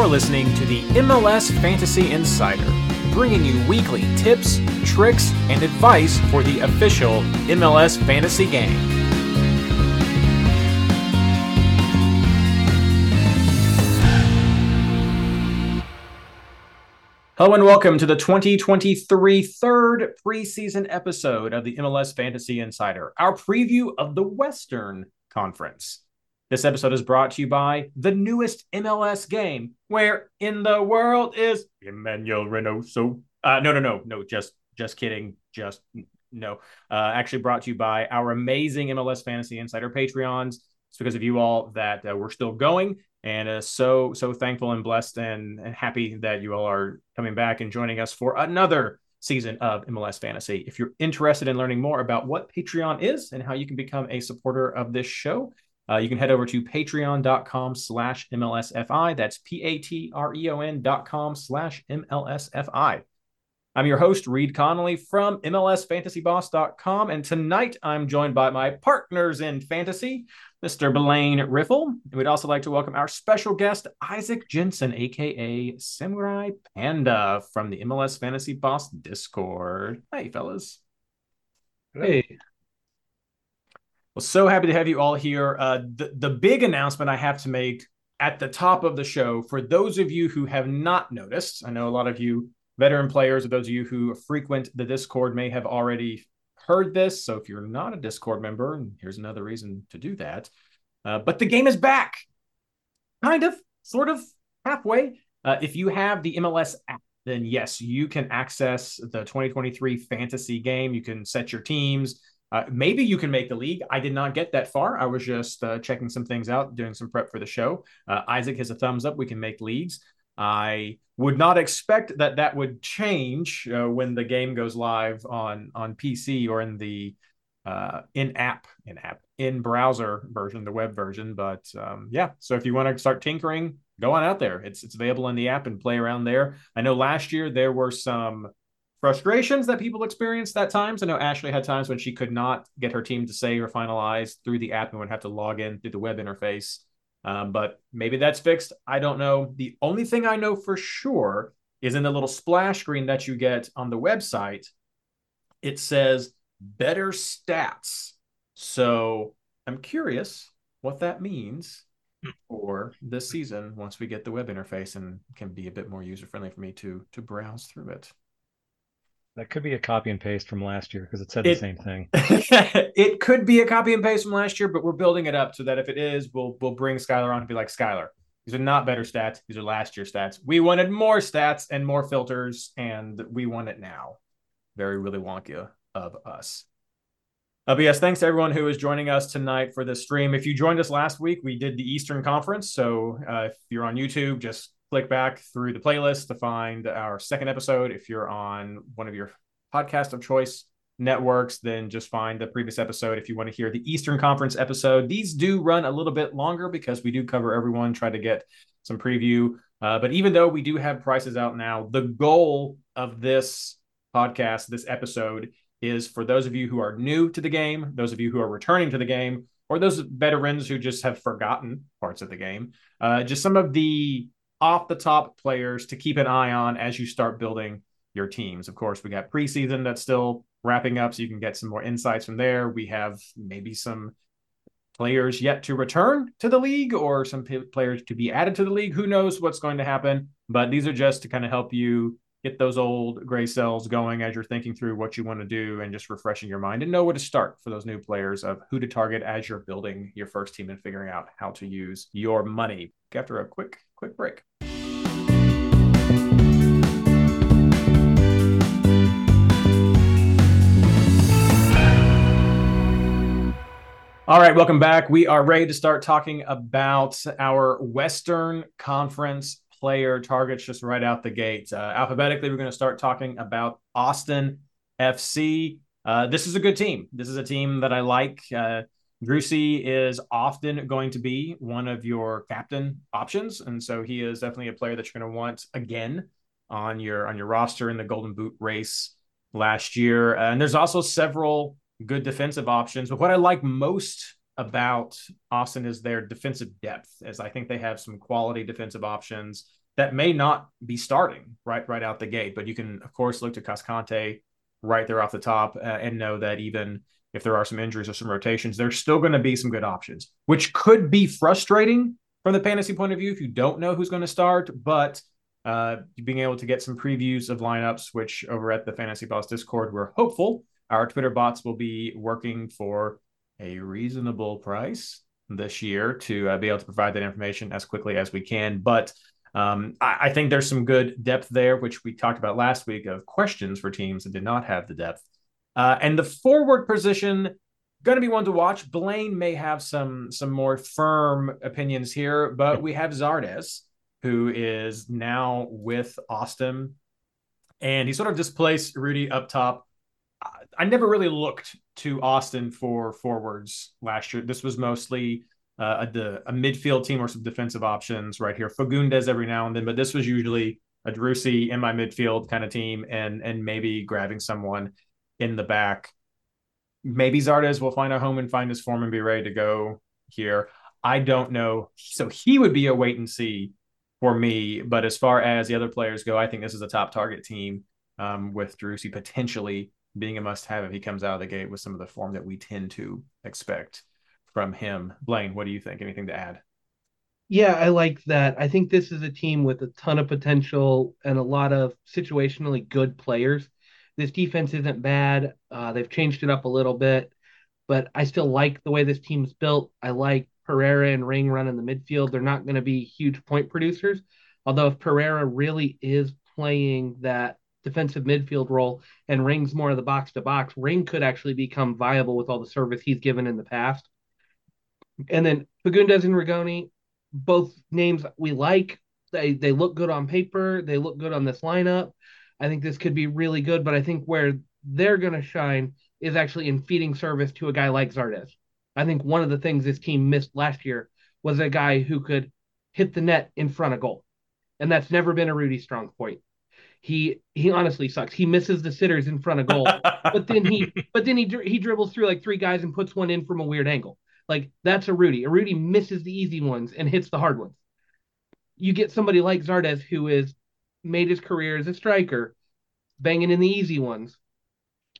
You're listening to the MLS Fantasy Insider, bringing you weekly tips, tricks, and advice for the official MLS fantasy game. Hello and welcome to the 2023 third preseason episode of the MLS Fantasy Insider, our preview of the Western Conference. This episode is brought to you by the newest MLS game. Where in the world is Emmanuel Reynoso? Uh, no, no, no, no. Just, just kidding. Just no. Uh, actually, brought to you by our amazing MLS Fantasy Insider Patreons. It's because of you all that uh, we're still going, and uh, so so thankful and blessed and, and happy that you all are coming back and joining us for another season of MLS Fantasy. If you're interested in learning more about what Patreon is and how you can become a supporter of this show, uh, you can head over to patreon.com slash MLSFI. That's P-A-T-R-E-O-N dot com slash MLSFI. I'm your host, Reed Connolly from MLSFantasyBoss.com. And tonight I'm joined by my partners in fantasy, Mr. Blaine Riffle. And we'd also like to welcome our special guest, Isaac Jensen, aka Samurai Panda from the MLS Fantasy Boss Discord. Hey, fellas. Hey. Well, so happy to have you all here. Uh, the, the big announcement I have to make at the top of the show for those of you who have not noticed, I know a lot of you veteran players or those of you who frequent the Discord may have already heard this. So if you're not a Discord member, and here's another reason to do that. Uh, but the game is back, kind of, sort of, halfway. Uh, if you have the MLS app, then yes, you can access the 2023 fantasy game. You can set your teams. Uh, maybe you can make the league. I did not get that far. I was just uh, checking some things out, doing some prep for the show. Uh, Isaac has a thumbs up. We can make leagues. I would not expect that that would change uh, when the game goes live on on PC or in the uh, in app in app in browser version, the web version. But um, yeah, so if you want to start tinkering, go on out there. It's it's available in the app and play around there. I know last year there were some frustrations that people experienced at times. I know Ashley had times when she could not get her team to save or finalize through the app and would have to log in through the web interface. Um, but maybe that's fixed. I don't know. The only thing I know for sure is in the little splash screen that you get on the website, it says better stats. So I'm curious what that means for this season once we get the web interface and can be a bit more user friendly for me to to browse through it. That could be a copy and paste from last year because it said it, the same thing. it could be a copy and paste from last year, but we're building it up so that if it is, we'll we'll bring Skylar on to be like Skylar. These are not better stats. These are last year stats. We wanted more stats and more filters, and we want it now. Very really Wonka of us. Uh, but yes, thanks to everyone who is joining us tonight for this stream. If you joined us last week, we did the Eastern Conference. So uh, if you're on YouTube, just click back through the playlist to find our second episode. If you're on one of your podcast of choice networks, then just find the previous episode if you want to hear the Eastern Conference episode. These do run a little bit longer because we do cover everyone, try to get some preview. Uh, but even though we do have prices out now, the goal of this podcast, this episode, is for those of you who are new to the game, those of you who are returning to the game, or those veterans who just have forgotten parts of the game, uh, just some of the off the top players to keep an eye on as you start building your teams. Of course, we got preseason that's still wrapping up, so you can get some more insights from there. We have maybe some players yet to return to the league or some p- players to be added to the league. Who knows what's going to happen? But these are just to kind of help you get those old gray cells going as you're thinking through what you want to do and just refreshing your mind and know where to start for those new players of who to target as you're building your first team and figuring out how to use your money. After a quick, quick break. All right, welcome back. We are ready to start talking about our Western Conference player targets just right out the gate. Uh, alphabetically, we're going to start talking about Austin FC. Uh, this is a good team. This is a team that I like. Uh, Driussi is often going to be one of your captain options, and so he is definitely a player that you're going to want again on your on your roster in the Golden Boot race last year. and there's also several good defensive options. But what I like most about Austin is their defensive depth, as I think they have some quality defensive options. that may not be starting right right out the gate. But you can of course look to Cascante right there off the top uh, and know that even if there are some injuries or some rotations, there's still going to be some good options, which could be frustrating from the fantasy point of view if you don't know who's going to start. But uh, being able to get some previews of lineups, which over at the Fantasy Boss Discord, we're hopeful our Twitter bots will be working for a reasonable price this year to uh, be able to provide that information as quickly as we can. But um, I, I, think there's some good depth there, which we talked about last week of questions for teams that did not have the depth. Uh, and the forward position, going to be one to watch. Blaine may have some some more firm opinions here, but we have Zardes, who is now with Austin, and he sort of displaced Rudy up top. I never really looked to Austin for forwards last year. This was mostly uh, a, a midfield team or some defensive options right here. Fagundez every now and then, but this was usually a Driussi in my midfield kind of team, and and maybe grabbing someone in the back. Maybe Zardes will find a home and find his form and be ready to go here. I don't know. So he would be a wait and see for me. But as far as the other players go, I think this is a top target team um, with Driussi potentially being a must have if he comes out of the gate with some of the form that we tend to expect from him. Blaine, what do you think? Anything to add? Yeah, I like that. I think this is a team with a ton of potential and a lot of situationally good players. This defense isn't bad. Uh, they've changed it up a little bit, but I still like the way this team's built. I like Pereira and Ring running the midfield. They're not going to be huge point producers. Although if Pereira really is playing that defensive midfield role and Ring's more of the box to box, Ring could actually become viable with all the service he's given in the past. And then Fagundez and Rigoni, both names we like. They they look good on paper. They look good on this lineup. I think this could be really good, but I think where they're going to shine is actually in feeding service to a guy like Zardes. I think one of the things this team missed last year was a guy who could hit the net in front of goal. And that's never been a Rudy strong point he he honestly sucks. He misses the sitters in front of goal, but then he but then he he dribbles through like three guys and puts one in from a weird angle. Like that's a Rudy. A Rudy misses the easy ones and hits the hard ones. You get somebody like Zardes who is made his career as a striker, banging in the easy ones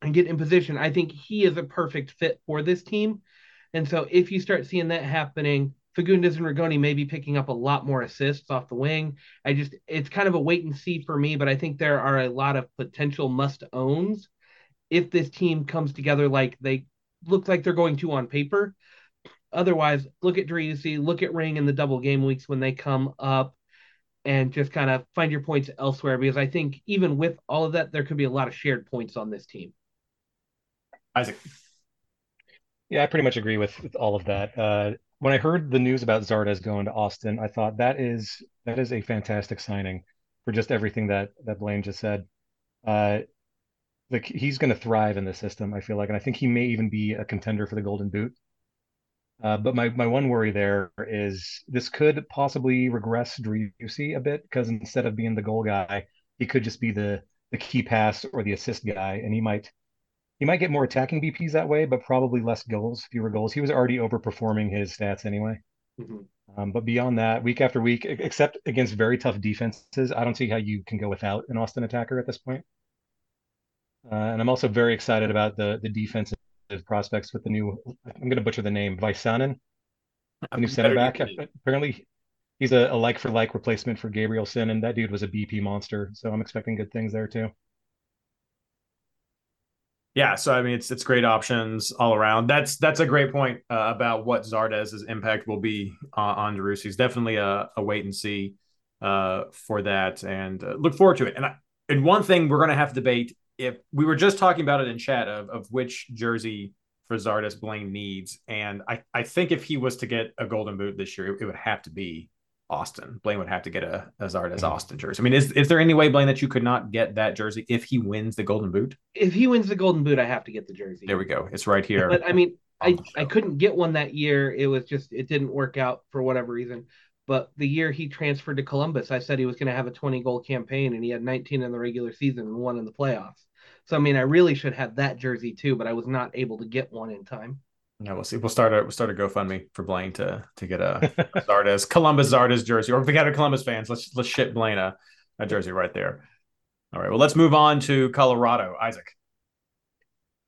and get in position. I think he is a perfect fit for this team. And so if you start seeing that happening, Fagundez and Rigoni may be picking up a lot more assists off the wing. I just it's kind of a wait and see for me, but I think there are a lot of potential must owns if this team comes together like they look like they're going to on paper. Otherwise, look at Driussi, look at Ring in the double game weeks when they come up and just kind of find your points elsewhere because I think even with all of that, there could be a lot of shared points on this team. Isaac. Yeah, I pretty much agree with, with all of that. Uh, when I heard the news about Zardes going to Austin, I thought that is that is a fantastic signing for just everything that that Blaine just said. Uh, like he's going to thrive in the system. I feel like, and I think he may even be a contender for the Golden Boot. Uh, but my, my one worry there is this could possibly regress Driussi a bit because instead of being the goal guy, he could just be the the key pass or the assist guy, and he might he might get more attacking BPs that way, but probably less goals, fewer goals. He was already overperforming his stats anyway. Mm-hmm. Um, but beyond that, week after week, except against very tough defenses, I don't see how you can go without an Austin attacker at this point. Uh, and I'm also very excited about the the defensive prospects with the new. I'm going to butcher the name, Väisänen, the new center back. Apparently, he's a, a like for like replacement for Gabrielsen, and that dude was a BP monster. So I'm expecting good things there too yeah, so I mean, it's it's great options all around. That's that's a great point uh, about what Zardes's impact will be on Driussi. He's definitely a, a wait and see uh, for that, and uh, look forward to it. And I, and one thing we're going to have to debate if we were just talking about it in chat of of which jersey for Zardes Blaine needs, and I I think if he was to get a golden boot this year, it, it would have to be Austin. Blaine would have to get a, a Zardes mm-hmm. Austin jersey. I mean, is is there any way, Blaine, that you could not get that jersey if he wins the Golden Boot? If he wins the Golden Boot, I have to get the jersey. There we go. It's right here. But I mean, I, I couldn't get one that year. It was just it didn't work out for whatever reason. But the year he transferred to Columbus, I said he was going to have a 20 goal campaign, and he had 19 in the regular season and one in the playoffs. So I mean, I really should have that jersey too, but I was not able to get one in time. Yeah, we'll see. We'll start a we'll start a GoFundMe for Blaine to to get a, Zardes Columbus Zardes jersey, or if we got a Columbus fans, let's let's ship Blaine a, a jersey right there. All right. Well, let's move on to Colorado. Isaac.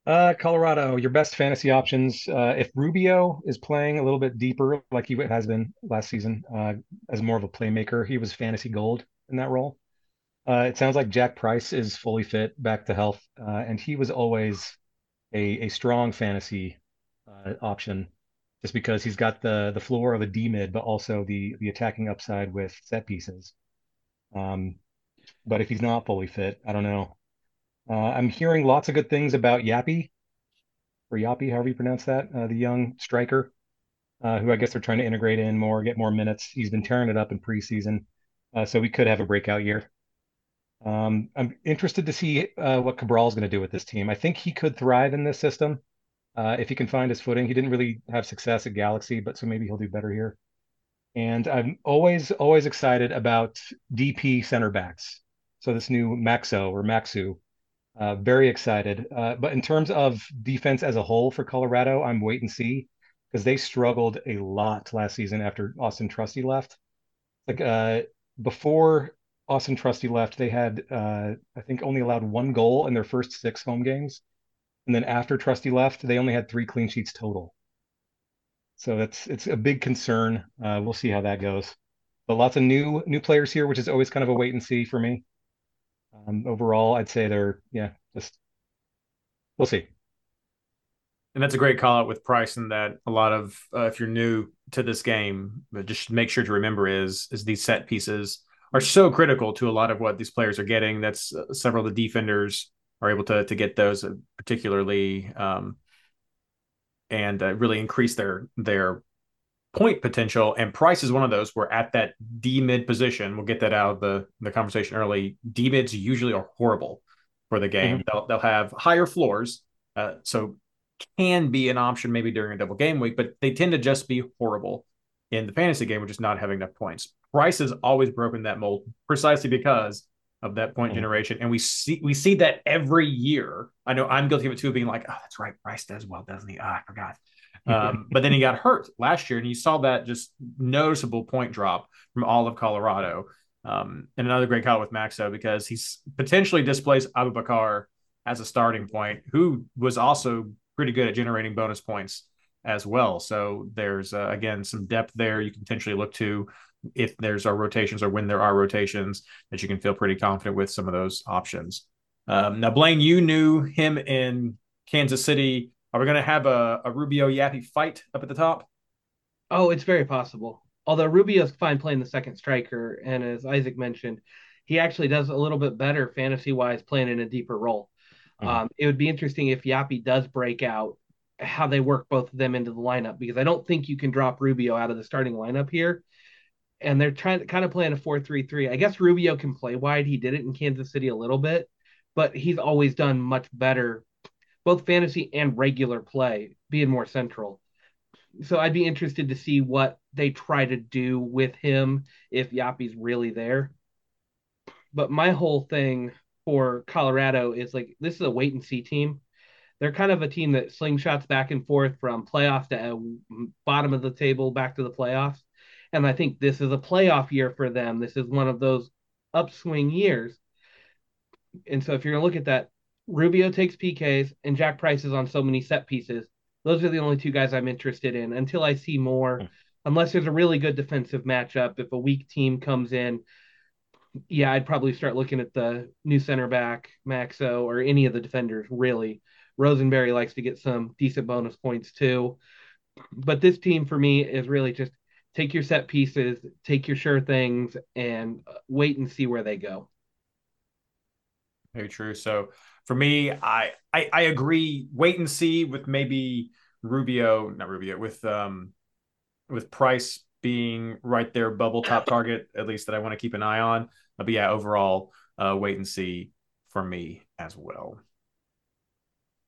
Uh, Colorado, your best fantasy options. Uh, if Rubio is playing a little bit deeper, like he has been last season, uh, as more of a playmaker, he was fantasy gold in that role. Uh, it sounds like Jack Price is fully fit, back to health, uh, and he was always a, a strong fantasy uh, option, just because he's got the the floor of a D mid, but also the the attacking upside with set pieces. Um, but if he's not fully fit, I don't know. Uh, I'm hearing lots of good things about Yapi, or Yapi, however you pronounce that, uh, the young striker, uh, who I guess they're trying to integrate in more, get more minutes. He's been tearing it up in preseason, uh, so we could have a breakout year. Um, I'm interested to see uh, what is going to do with this team. I think he could thrive in this system uh, if he can find his footing. He didn't really have success at Galaxy, but so maybe he'll do better here. And I'm always, always excited about DP center backs. So this new Maxo or Maxu, uh, very excited. Uh, but in terms of defense as a whole for Colorado, I'm wait and see because they struggled a lot last season after Austin Trusty left. Like uh, before Austin Trusty left, they had uh, I think only allowed one goal in their first six home games, and then after Trusty left, they only had three clean sheets total. So that's it's a big concern. Uh, we'll see how that goes. But lots of new new players here, which is always kind of a wait and see for me. Um, overall, I'd say they're yeah, just we'll see. And that's a great call out with Price, and that a lot of uh, if you're new to this game, but just make sure to remember is is these set pieces are so critical to a lot of what these players are getting. That's uh, several of the defenders are able to to get those, particularly, um, and uh, really increase their their point potential. And Price is one of those where at that D mid position, we'll get that out of the, the conversation early. D mids usually are horrible for the game. Mm-hmm. They'll, they'll have higher floors. Uh, so can be an option maybe during a double game week, but they tend to just be horrible in the fantasy game, which is not having enough points. Price has always broken that mold precisely because of that point mm-hmm. generation. And we see we see that every year. I know I'm guilty of it too, being like, oh, that's right, Price does well, doesn't he? Oh, I forgot. Um, but then he got hurt last year, and you saw that just noticeable point drop from all of Colorado. Um, and another great call with Maxo because he's potentially displaced Abubakar as a starting point, who was also pretty good at generating bonus points as well. So there's uh, again some depth there you can potentially look to if there's our rotations or when there are rotations that you can feel pretty confident with some of those options. Um, now, Blaine, you knew him in Kansas City are we going to have a, a Rubio Yapi fight up at the top? Oh, it's very possible. Although Rubio's fine playing the second striker, and as Isaac mentioned, he actually does a little bit better fantasy wise playing in a deeper role. Mm-hmm. Um, it would be interesting if Yapi does break out, how they work both of them into the lineup because I don't think you can drop Rubio out of the starting lineup here. And they're trying to kind of playing a 4 3 3. I guess Rubio can play wide. He did it in Kansas City a little bit, but he's always done much better both fantasy and regular play being more central. So I'd be interested to see what they try to do with him if Yapi's really there. But my whole thing for Colorado is like this is a wait and see team. They're kind of a team that slingshots back and forth from playoff to uh, bottom of the table back to the playoffs. And I think this is a playoff year for them. This is one of those upswing years. And so if you're going to look at that, Rubio takes PKs and Jack Price is on so many set pieces. Those are the only two guys I'm interested in until I see more. Hmm. Unless there's a really good defensive matchup, if a weak team comes in, yeah, I'd probably start looking at the new center back, Maxo, or any of the defenders, really. Rosenberry likes to get some decent bonus points too. But this team for me is really just take your set pieces, take your sure things, and wait and see where they go. Very true. So for me, I, I I agree. Wait and see with maybe Rubio, not Rubio, with um with Price being right there, bubble top target, at least that I want to keep an eye on. But yeah, overall, uh, wait and see for me as well.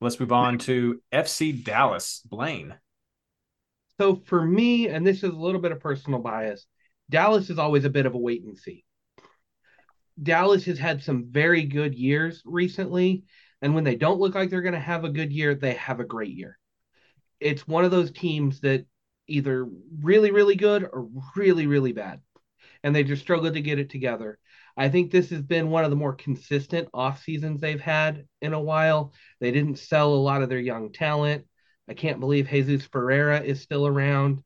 Let's move on to FC Dallas. Blaine. So for me, and this is a little bit of personal bias, Dallas is always a bit of a wait and see. Dallas has had some very good years recently. And when they don't look like they're going to have a good year, they have a great year. it's one of those teams that either really, really good or really, really bad. And they just struggle to get it together. I think this has been one of the more consistent off seasons they've had in a while. They didn't sell a lot of their young talent. I can't believe Jesus Ferreira is still around.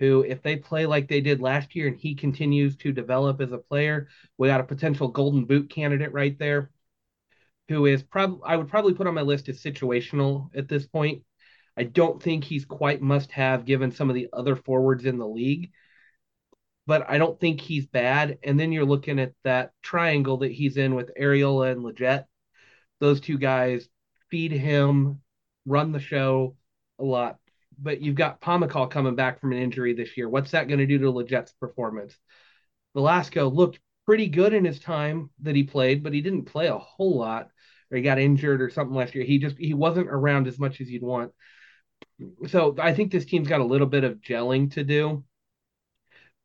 Who, if they play like they did last year and he continues to develop as a player, we got a potential golden boot candidate right there. Who is probably I would probably put on my list as situational at this point. I don't think he's quite must have given some of the other forwards in the league, but I don't think he's bad. And then you're looking at that triangle that he's in with Arriola and Lletget. Those two guys feed him, run the show a lot. But you've got Pomykal coming back from an injury this year. What's that going to do to Lletget's performance? Velasco looked pretty good in his time that he played, but he didn't play a whole lot, or he got injured or something last year. He just he wasn't around as much as you'd want so I think this team's got a little bit of gelling to do.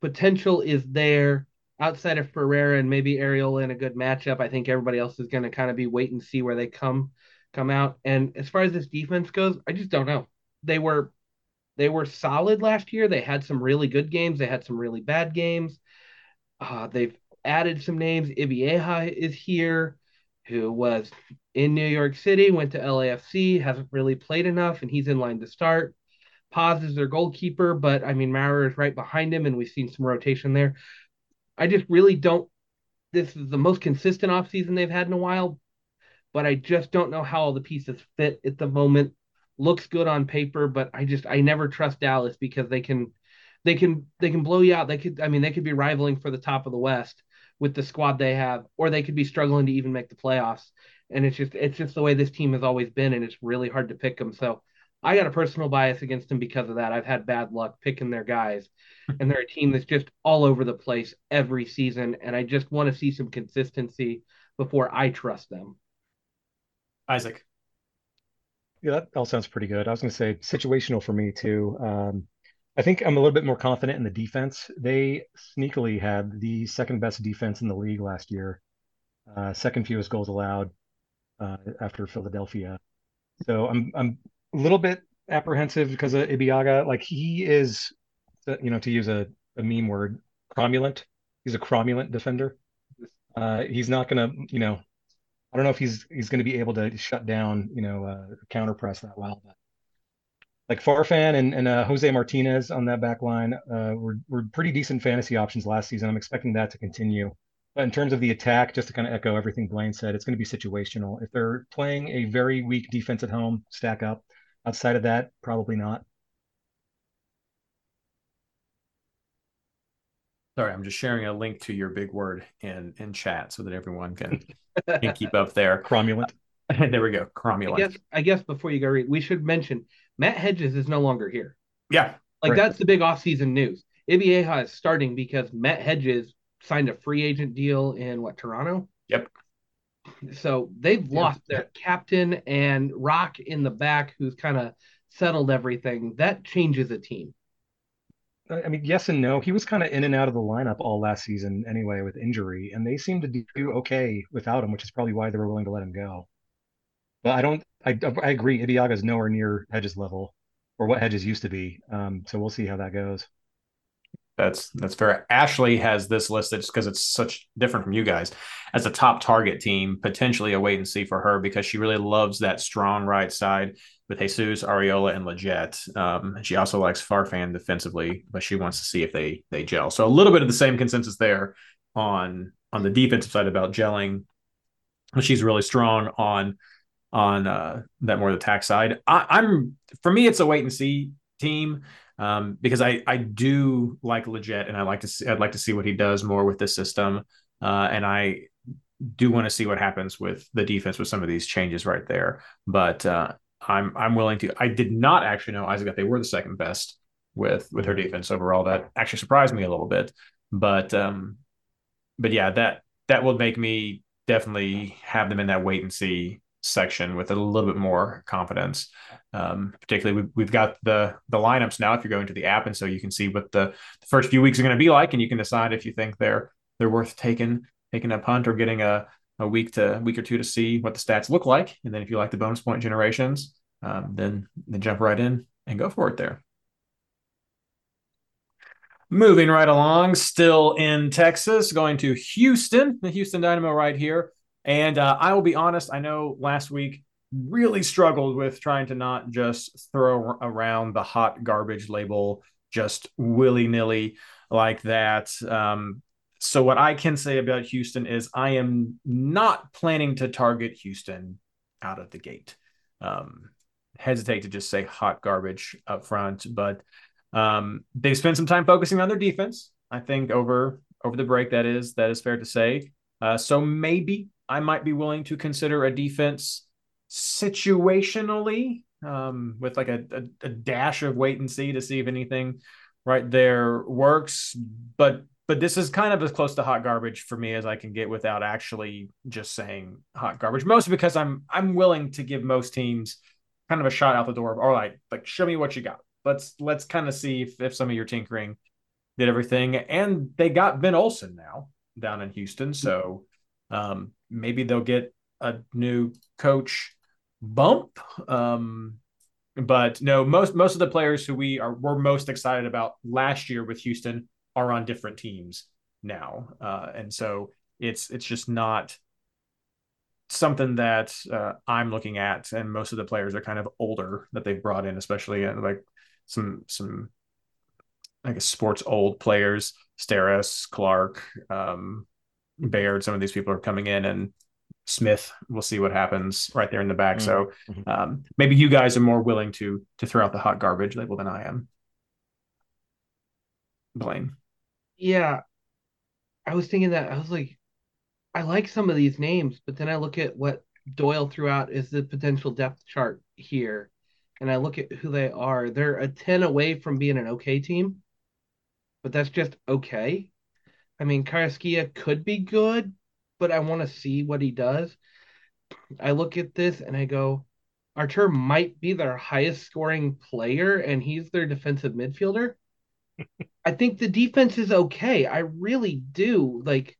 Potential is there outside of Ferreira and maybe Arriola in a good matchup. I think everybody else is going to kind of be wait and see where they come come out. And as far as this defense goes, I just don't know. They were they were solid last year. They had some really good games. They had some really bad games. Uh, they've added some names. Ibeagha is here who was in New York City, went to LAFC, hasn't really played enough, and he's in line to start. Paes is their goalkeeper, but I mean, Maurer is right behind him, and we've seen some rotation there. I just really don't. This is the most consistent offseason they've had in a while, but I just don't know how all the pieces fit at the moment. Looks good on paper, but I just I never trust Dallas because they can they can they can blow you out. They could I mean they could be rivaling for the top of the West with the squad they have, or they could be struggling to even make the playoffs. And it's just it's just the way this team has always been, and it's really hard to pick them. So I got a personal bias against them because of that. I've had bad luck picking their guys, hmm. and they're a team that's just all over the place every season. And I just want to see some consistency before I trust them. Isaac. Yeah, that all sounds pretty good. I was going to say situational for me too. Um, I think I'm a little bit more confident in the defense. They sneakily had the second best defense in the league last year, uh, second fewest goals allowed uh, after Philadelphia. So I'm I'm a little bit apprehensive because of Ibeagha. Like he is, uh, you know, to use a, a meme word, cromulent. He's a cromulent defender. Uh, he's not gonna, you know, I don't know if he's he's going to be able to shut down, you know, uh, counter press that well. But like Farfan and, and uh, Jose Martinez on that back line uh, were, were pretty decent fantasy options last season. I'm expecting that to continue. But in terms of the attack, just to kind of echo everything Blaine said, it's going to be situational. If they're playing a very weak defense at home, stack up. Outside of that, probably not. Sorry, I'm just sharing a link to your big word in in chat so that everyone can, can keep up there. Cromulent. there we go. Cromulent. I guess, I guess before you go Reed, we should mention Matt Hedges is no longer here. Yeah. Like right. that's the big offseason news. Ibeagha is starting because Matt Hedges signed a free agent deal in what Toronto? Yep. So they've lost their captain and Rock in the back, who's kind of settled everything. That changes a team. I mean, yes and no. He was kind of in and out of the lineup all last season anyway with injury, and they seemed to do okay without him, which is probably why they were willing to let him go. But I don't. I I agree. Ibeagha is nowhere near Hedges level, or what Hedges used to be. Um, so we'll see how that goes. That's that's fair. Ashley has this listed just because it's such different from you guys as a top target team. Potentially a wait and see for her because she really loves that strong right side with Jesus, Arriola, and Lletget. Um, she also likes Farfan defensively, but she wants to see if they they gel. So a little bit of the same consensus there on on the defensive side about gelling. She's really strong on on uh, that more the tax side. I, I, am for me, it's a wait and see team um, because I I do like Lletget and I like to see, I'd like to see what he does more with this system, uh, and I do want to see what happens with the defense with some of these changes right there. But uh, I'm I'm willing to. I did not actually know Isaac that they were the second best with with her defense overall. That actually surprised me a little bit, but um, but yeah, that that will make me definitely have them in that wait and see section with a little bit more confidence. Um, particularly, we, have got the the lineups now. If you're going to the app, and so you can see what the, the first few weeks are going to be like, and you can decide if you think they're they're worth taking taking a punt or getting a a week to week or two to see what the stats look like, and then if you like the bonus point generations, um, then then jump right in and go for it there. Moving right along, still in Texas, going to Houston, the Houston Dynamo right here. And uh, I will be honest, I know last week really struggled with trying to not just throw around the hot garbage label just willy nilly like that. Um, so, what I can say about Houston is I am not planning to target Houston out of the gate. Um, hesitate to just say hot garbage up front, but um, they've spent some time focusing on their defense. I think over over the break, that is that is fair to say. Uh, so maybe I might be willing to consider a defense situationally um, with like a, a, a, dash of wait and see to see if anything right there works. But but this is kind of as close to hot garbage for me as I can get without actually just saying hot garbage. Mostly because I'm I'm willing to give most teams kind of a shot out the door. All right, like show me what you got. Let's let's kind of see if, if some of your tinkering did everything. And they got Ben Olson now down in Houston, so um, maybe they'll get a new coach bump. Um, but no, most most of the players who we are were most excited about last year with Houston are on different teams now, uh, and so it's it's just not something that uh, I'm looking at. And most of the players are kind of older that they've brought in, especially in like some some I guess sports old players, Steres, Clark, um, Baird. Some of these people are coming in, and Smith. We'll see what happens right there in the back. Mm-hmm. So mm-hmm. um, maybe you guys are more willing to to throw out the hot garbage label than I am. Blaine. Yeah, I was thinking that I was like, I like some of these names, but then I look at what Doyle threw out is the potential depth chart here, and I look at who they are. They're a ten away from being an okay team, but that's just okay. I mean, Carrasquilla could be good, but I want to see what he does. I look at this and I go, Artur might be their highest scoring player, and he's their defensive midfielder. I think the defense is okay. I really do. Like,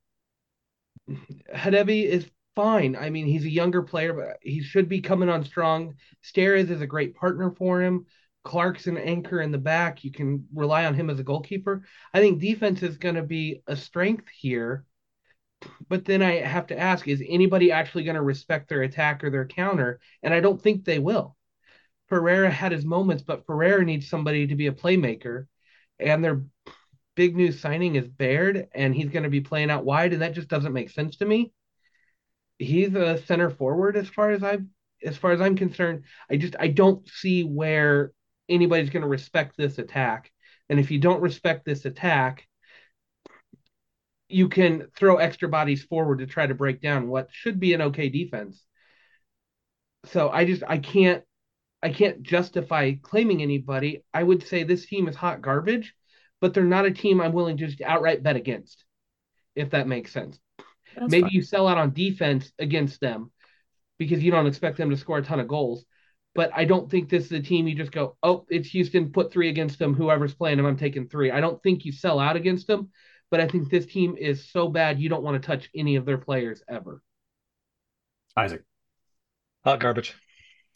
Hadebe is fine. I mean, he's a younger player, but he should be coming on strong. Steres is a great partner for him. Clark's an anchor in the back. You can rely on him as a goalkeeper. I think defense is going to be a strength here but then I have to ask is anybody actually going to respect their attack or their counter? And I don't think they will. Ferreira had his moments, but Ferreira needs somebody to be a playmaker. And their big new signing is Baird, and he's going to be playing out wide, and that just doesn't make sense to me. He's a center forward as far as I've as far as I'm concerned. I just I don't see where anybody's going to respect this attack. And if you don't respect this attack, you can throw extra bodies forward to try to break down what should be an okay defense. So I just I can't I can't justify claiming anybody. I would say this team is hot garbage, but they're not a team I'm willing to just outright bet against, if that makes sense. That's Maybe fine. you sell out on defense against them because you don't expect them to score a ton of goals. But I don't think this is a team you just go, oh, it's Houston, put three against them. Whoever's playing them, I'm taking three. I don't think you sell out against them but I think this team is so bad you don't want to touch any of their players ever. Isaac. Hot garbage.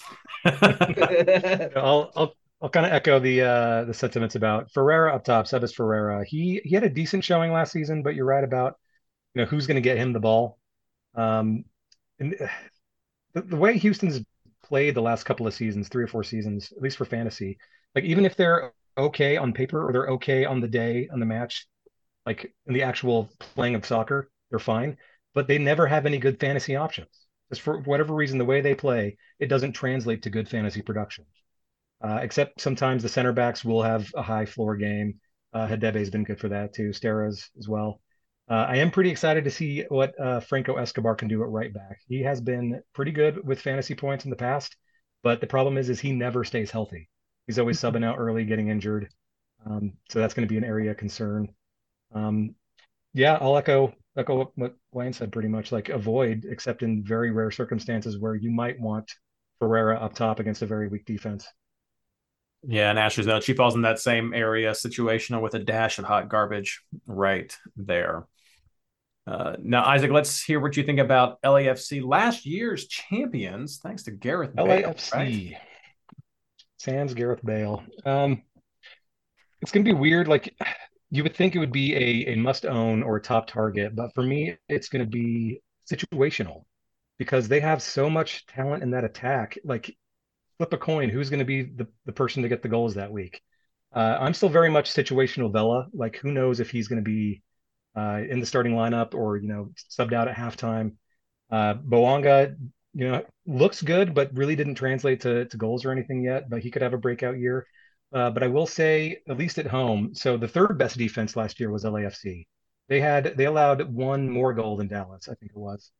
I'll I'll I'll kind of echo the uh, the sentiments about Ferreira up top. Sebas Ferreira. He he had a decent showing last season, but you're right about you know who's going to get him the ball. Um, and the, the way Houston's played the last couple of seasons, three or four seasons, at least for fantasy, like even if they're okay on paper or they're okay on the day on the match, like in the actual playing of soccer, they're fine, but they never have any good fantasy options. Just for whatever reason, the way they play, it doesn't translate to good fantasy production. Uh, except sometimes the center backs will have a high floor game. Uh, Hadebe's been good for that too. Steres as well. Uh, I am pretty excited to see what uh, Franco Escobar can do at right back. He has been pretty good with fantasy points in the past, but the problem is, is he never stays healthy. He's always subbing out early, getting injured. Um, so that's going to be an area of concern. Um, yeah, I'll echo echo what Wayne said pretty much. Like avoid, except in very rare circumstances where you might want Ferreira up top against a very weak defense. Yeah, and Ashley's note, she falls in that same area situational with a dash of hot garbage right there. Uh, now, Isaac, let's hear what you think about LAFC, last year's champions, thanks to Gareth LAFC. Bale, right? Sans Gareth Bale. Um, it's going to be weird. Like you would think it would be a, a must own or a top target, but for me, it's going to be situational because they have so much talent in that attack. Like flip a coin, who's going to be the, the person to get the goals that week? Uh, I'm still very much situational Vela. Like who knows if he's going to be uh, in the starting lineup or you know subbed out at halftime. Uh, Bouanga, you know, looks good, but really didn't translate to, to goals or anything yet. But he could have a breakout year. Uh, but I will say, at least at home, so the third best defense last year was LAFC. They had they allowed one more goal than Dallas, I think it was.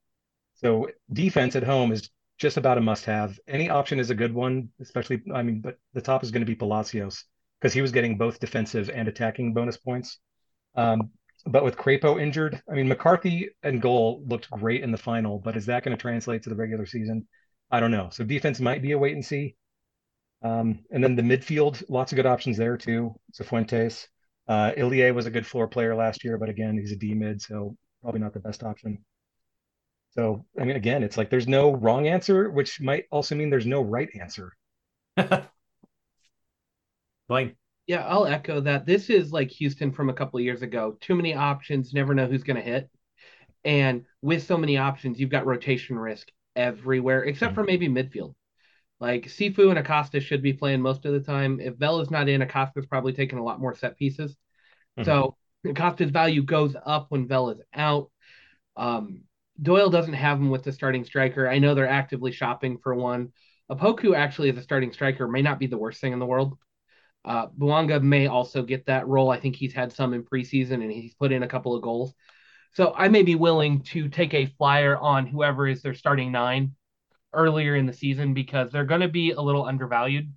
So defense at home is just about a must-have. Any option is a good one, especially I mean, but the top is going to be Palacios because he was getting both defensive and attacking bonus points. Um, but with Crépeau injured, I mean McCarthy and goal looked great in the final, but is that going to translate to the regular season? I don't know. So defense might be a wait and see. Um, and then the midfield, lots of good options there too. Cifuentes. Uh, Ilie was a good floor player last year, but again, he's a D mid, so probably not the best option. So, I mean, again, it's like there's no wrong answer, which might also mean there's no right answer. Blaine. Yeah, I'll echo that. This is like Houston from a couple of years ago. Too many options, never know who's going to hit. And with so many options, you've got rotation risk everywhere, except mm-hmm. for maybe midfield. Like Cifu and Acosta should be playing most of the time. If Vela's not in, Acosta's probably taking a lot more set pieces. Mm-hmm. So Acosta's value goes up when Vela's out. Um, Doyle doesn't have him with the starting striker. I know they're actively shopping for one. Opoku actually as a starting striker may not be the worst thing in the world. Uh, Bouanga may also get that role. I think he's had some in preseason and he's put in a couple of goals. So I may be willing to take a flyer on whoever is their starting nine earlier in the season because they're going to be a little undervalued.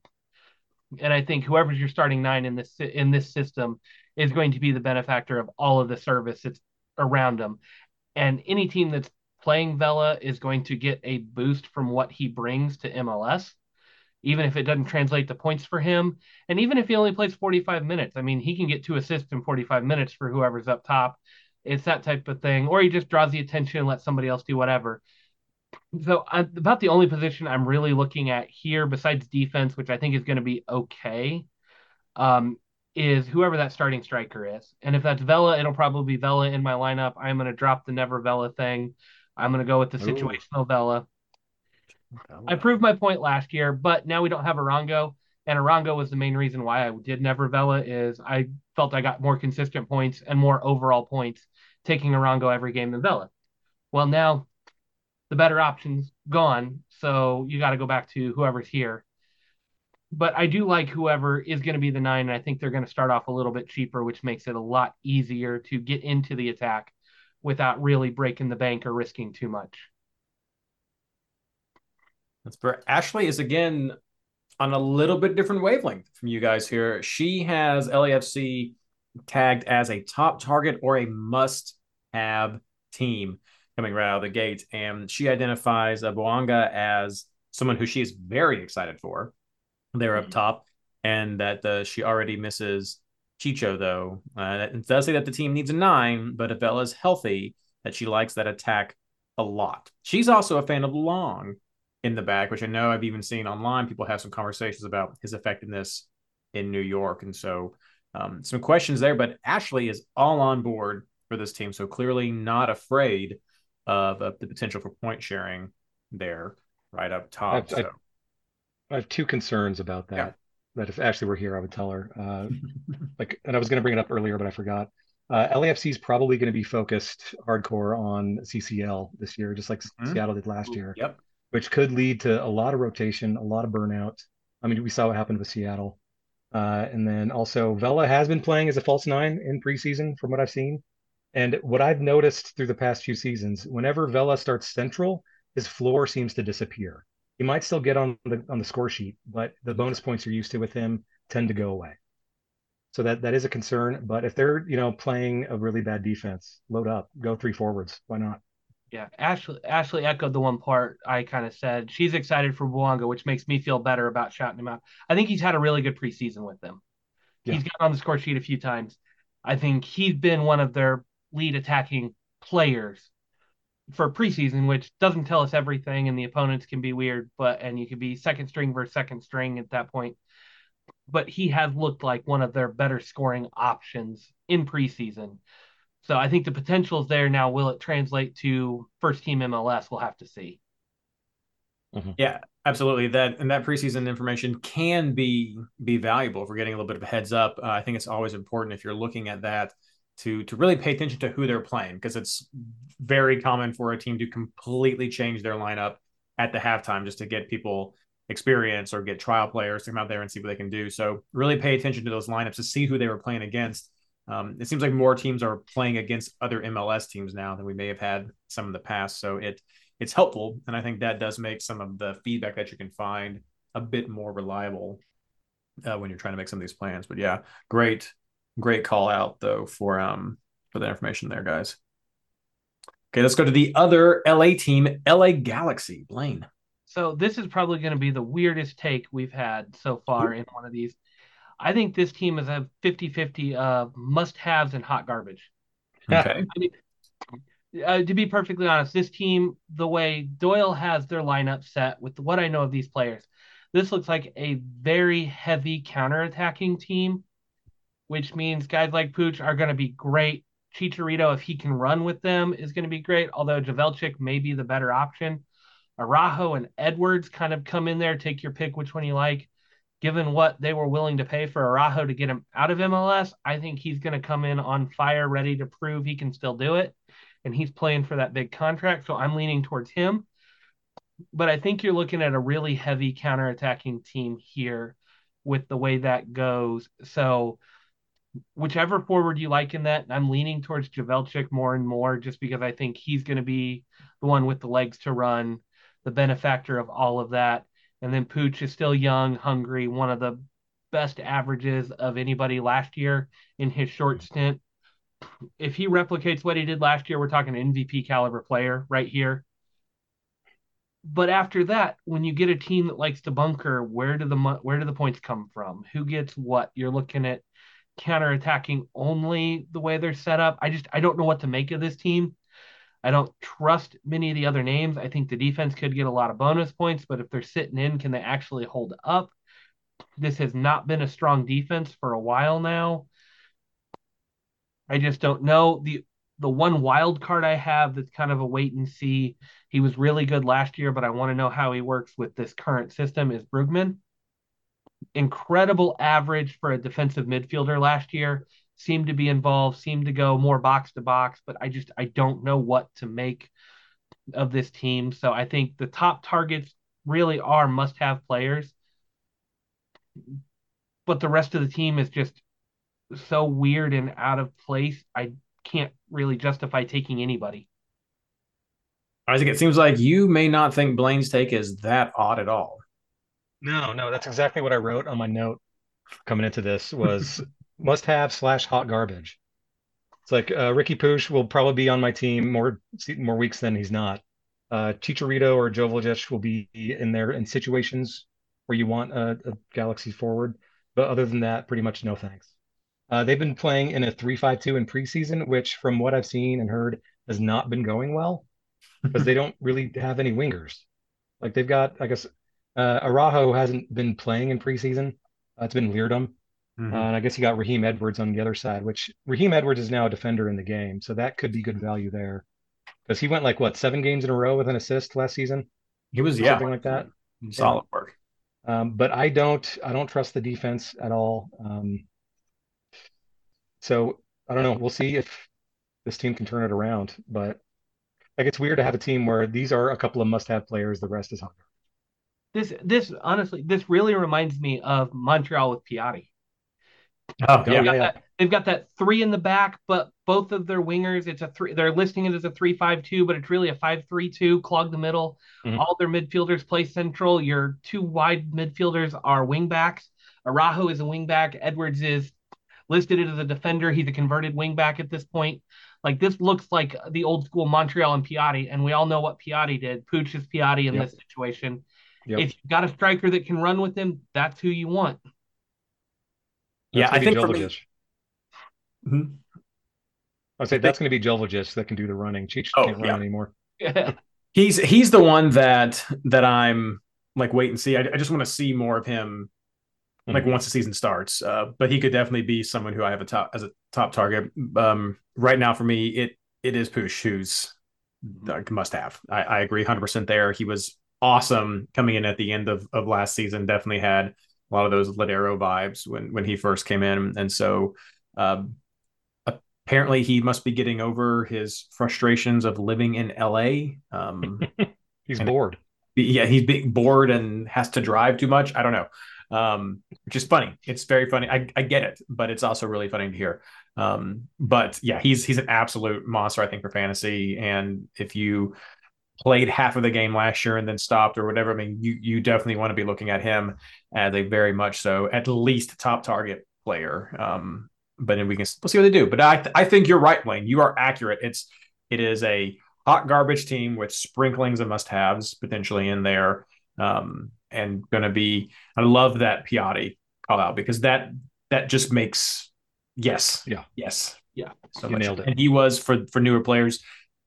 And I think whoever's your starting nine in this in this system is going to be the benefactor of all of the service that's around them. And any team that's playing Vela is going to get a boost from what he brings to MLS, even if it doesn't translate to points for him. And even if he only plays 45 minutes, I mean, he can get two assists in 45 minutes for whoever's up top. It's that type of thing. Or he just draws the attention and lets somebody else do whatever so about the only position I'm really looking at here, besides defense, which I think is going to be okay, um, is whoever that starting striker is. And if that's Vela, it'll probably be Vela in my lineup. I'm going to drop the never Vela thing. I'm going to go with the situational Ooh. Vela. I proved my point last year, but now we don't have Arango. And Arango was the main reason why I did never Vela is I felt I got more consistent points and more overall points taking Arango every game than Vela. Well, now the better option's gone. So you got to go back to whoever's here. But I do like whoever is going to be the nine. And I think they're going to start off a little bit cheaper, which makes it a lot easier to get into the attack without really breaking the bank or risking too much. That's where Ashley is again on a little bit different wavelength from you guys here. She has LAFC tagged as a top target or a must have team coming right out of the gate. And she identifies uh, Bouanga as someone who she is very excited for. They're up mm-hmm. top, and that uh, she already misses Chicho, though. Uh, it does say that the team needs a nine, but if Vela's healthy, that she likes that attack a lot. She's also a fan of Long in the back, which I know I've even seen online. People have some conversations about his effectiveness in New York. And so um, some questions there, but Ashley is all on board for this team. So clearly not afraid of, of the potential for point sharing there right up top. I have, so. I have two concerns about that. Yeah. That if Ashley were here, I would tell her. Uh, like, and I was going to bring it up earlier, but I forgot. Uh, LAFC is probably going to be focused hardcore on CCL this year, just like mm-hmm. Seattle did last year. Yep. Which could lead to a lot of rotation, a lot of burnout. I mean, we saw what happened with Seattle. Uh, and then also, Vela has been playing as a false nine in preseason, from what I've seen. And what I've noticed through the past few seasons, whenever Vela starts central, his floor seems to disappear. He might still get on the on the score sheet, but the bonus points you're used to with him tend to go away. So that that is a concern. But if they're you know playing a really bad defense, load up, go three forwards. Why not? Yeah, Ashley Ashley echoed the one part I kind of said. She's excited for Bouanga, which makes me feel better about shouting him out. I think he's had a really good preseason with them. Yeah. He's gotten on the score sheet a few times. I think he's been one of their lead attacking players for preseason, which doesn't tell us everything, and the opponents can be weird, but and you could be second string versus second string at that point. but he has looked like one of their better scoring options in preseason. So I think the potential is there now. Will it translate to first team MLS? We'll have to see. Mm-hmm. Yeah, absolutely. That and that preseason information can be be valuable if we're getting a little bit of a heads up. Uh, I think it's always important if you're looking at that to to really pay attention to who they're playing because it's very common for a team to completely change their lineup at the halftime just to get people experience or get trial players to come out there and see what they can do. So really pay attention to those lineups to see who they were playing against. Um, it seems like more teams are playing against other MLS teams now than we may have had some in the past. So it it's helpful, and I think that does make some of the feedback that you can find a bit more reliable uh, when you're trying to make some of these plans. But yeah, great, great call out though for um for the information there, guys. Okay, let's go to the other LA team, LA Galaxy. Blaine. So this is probably going to be the weirdest take we've had so far in one of these. I think this team is a 50-50 of must-haves and hot garbage. Okay. I mean, uh, to be perfectly honest, this team, the way Doyle has their lineup set with what I know of these players, this looks like a very heavy counter-attacking team, which means guys like Puig are going to be great. Chicharito, if he can run with them, is going to be great. Although Joveljic may be the better option. Araujo and Edwards kind of come in there, take your pick which one you like. Given what they were willing to pay for Araujo to get him out of MLS, I think he's going to come in on fire, ready to prove he can still do it. And he's playing for that big contract. So I'm leaning towards him. But I think you're looking at a really heavy counterattacking team here with the way that goes. So whichever forward you like in that, I'm leaning towards Joveljic more and more just because I think he's going to be the one with the legs to run the benefactor of all of that. And then Puig is still young, hungry, one of the best averages of anybody last year in his short mm-hmm. stint. If he replicates what he did last year, we're talking an MVP caliber player right here. But after that, when you get a team that likes to bunker, where do the where do the points come from? Who gets what? You're looking at counterattacking only the way they're set up. I just I don't know what to make of this team. I don't trust many of the other names. I think the defense could get a lot of bonus points, but if they're sitting in, can they actually hold up? This has not been a strong defense for a while now. I just don't know. The the one wild card I have that's kind of a wait and see. He was really good last year, but I want to know how he works with this current system is Brugman. Incredible average for a defensive midfielder last year seem to be involved, seem to go more box to box, but I just I don't know what to make of this team. So I think the top targets really are must have players. But the rest of the team is just so weird and out of place. I can't really justify taking anybody. Isaac, it seems like you may not think Blaine's take is that odd at all. No, no, that's exactly what I wrote on my note coming into this was must have slash hot garbage. It's like uh, Riqui Puig will probably be on my team more more weeks than he's not. Uh, Chicharito or Joveljic will be in there in situations where you want a, a, Galaxy forward, but other than that, pretty much no thanks. Uh, they've been playing in a three-five-two in preseason, which, from what I've seen and heard, has not been going well because they don't really have any wingers. Like they've got, I guess, uh, Araujo hasn't been playing in preseason. Uh, it's been Leardom. Mm-hmm. Uh, and I guess you got Raheem Edwards on the other side, which Raheem Edwards is now a defender in the game, so that could be good value there. Because he went like what seven games in a row with an assist last season. He was yeah, something like that. Solid yeah. work. Um, but I don't I don't trust the defense at all. Um, so I don't know. We'll see if this team can turn it around. But like it's weird to have a team where these are a couple of must-have players. The rest is hunger. This this honestly this really reminds me of Montreal with Piatti. Oh, yeah, yeah, That, they've got that three in the back, but both of their wingers, it's a three. They're listing it as a three-five-two, but it's really a five-three-two. Clog the middle. Mm-hmm. All their midfielders play central. Your two wide midfielders are wingbacks. Araujo is a wingback. Edwards is listed as a defender. He's a converted wingback at this point. Like this looks like the old school Montreal and Piatti, and we all know what Piatti did. Puig is Piatti in yep. this situation. Yep. If you've got a striker that can run with him, that's who you want yeah, I think for me, mm-hmm. I say that's going to be Joveljic that can do the running. Cheech oh, can't yeah. run anymore. he's he's the one that that I'm like wait and see. I, I just want to see more of him like once the season starts. Uh, but he could definitely be someone who I have a top as a top target. Um, right now for me, it it is Puig who's like must have. I, I agree 100 percent there. He was awesome coming in at the end of, of last season. Definitely had a lot of those Lodeiro vibes when when he first came in, and so um, apparently he must be getting over his frustrations of living in LA. Um, he's bored. Yeah, he's being bored and has to drive too much. I don't know um, which is funny. It's very funny. I, I get it, but it's also really funny to hear. Um, but yeah, he's he's an absolute monster, I think, for fantasy. And if you played half of the game last year and then stopped or whatever, I mean, you you definitely want to be looking at him as a very much so at least top target player. Um, but then we can we'll see what they do. But I I think you're right, Wayne. You are accurate. It's it is a hot garbage team with sprinklings of must haves potentially in there. Um, and going to be. I love that Piatti call out because that that just makes yes, yeah, yes, yeah, so you much. nailed it. And he was for for newer players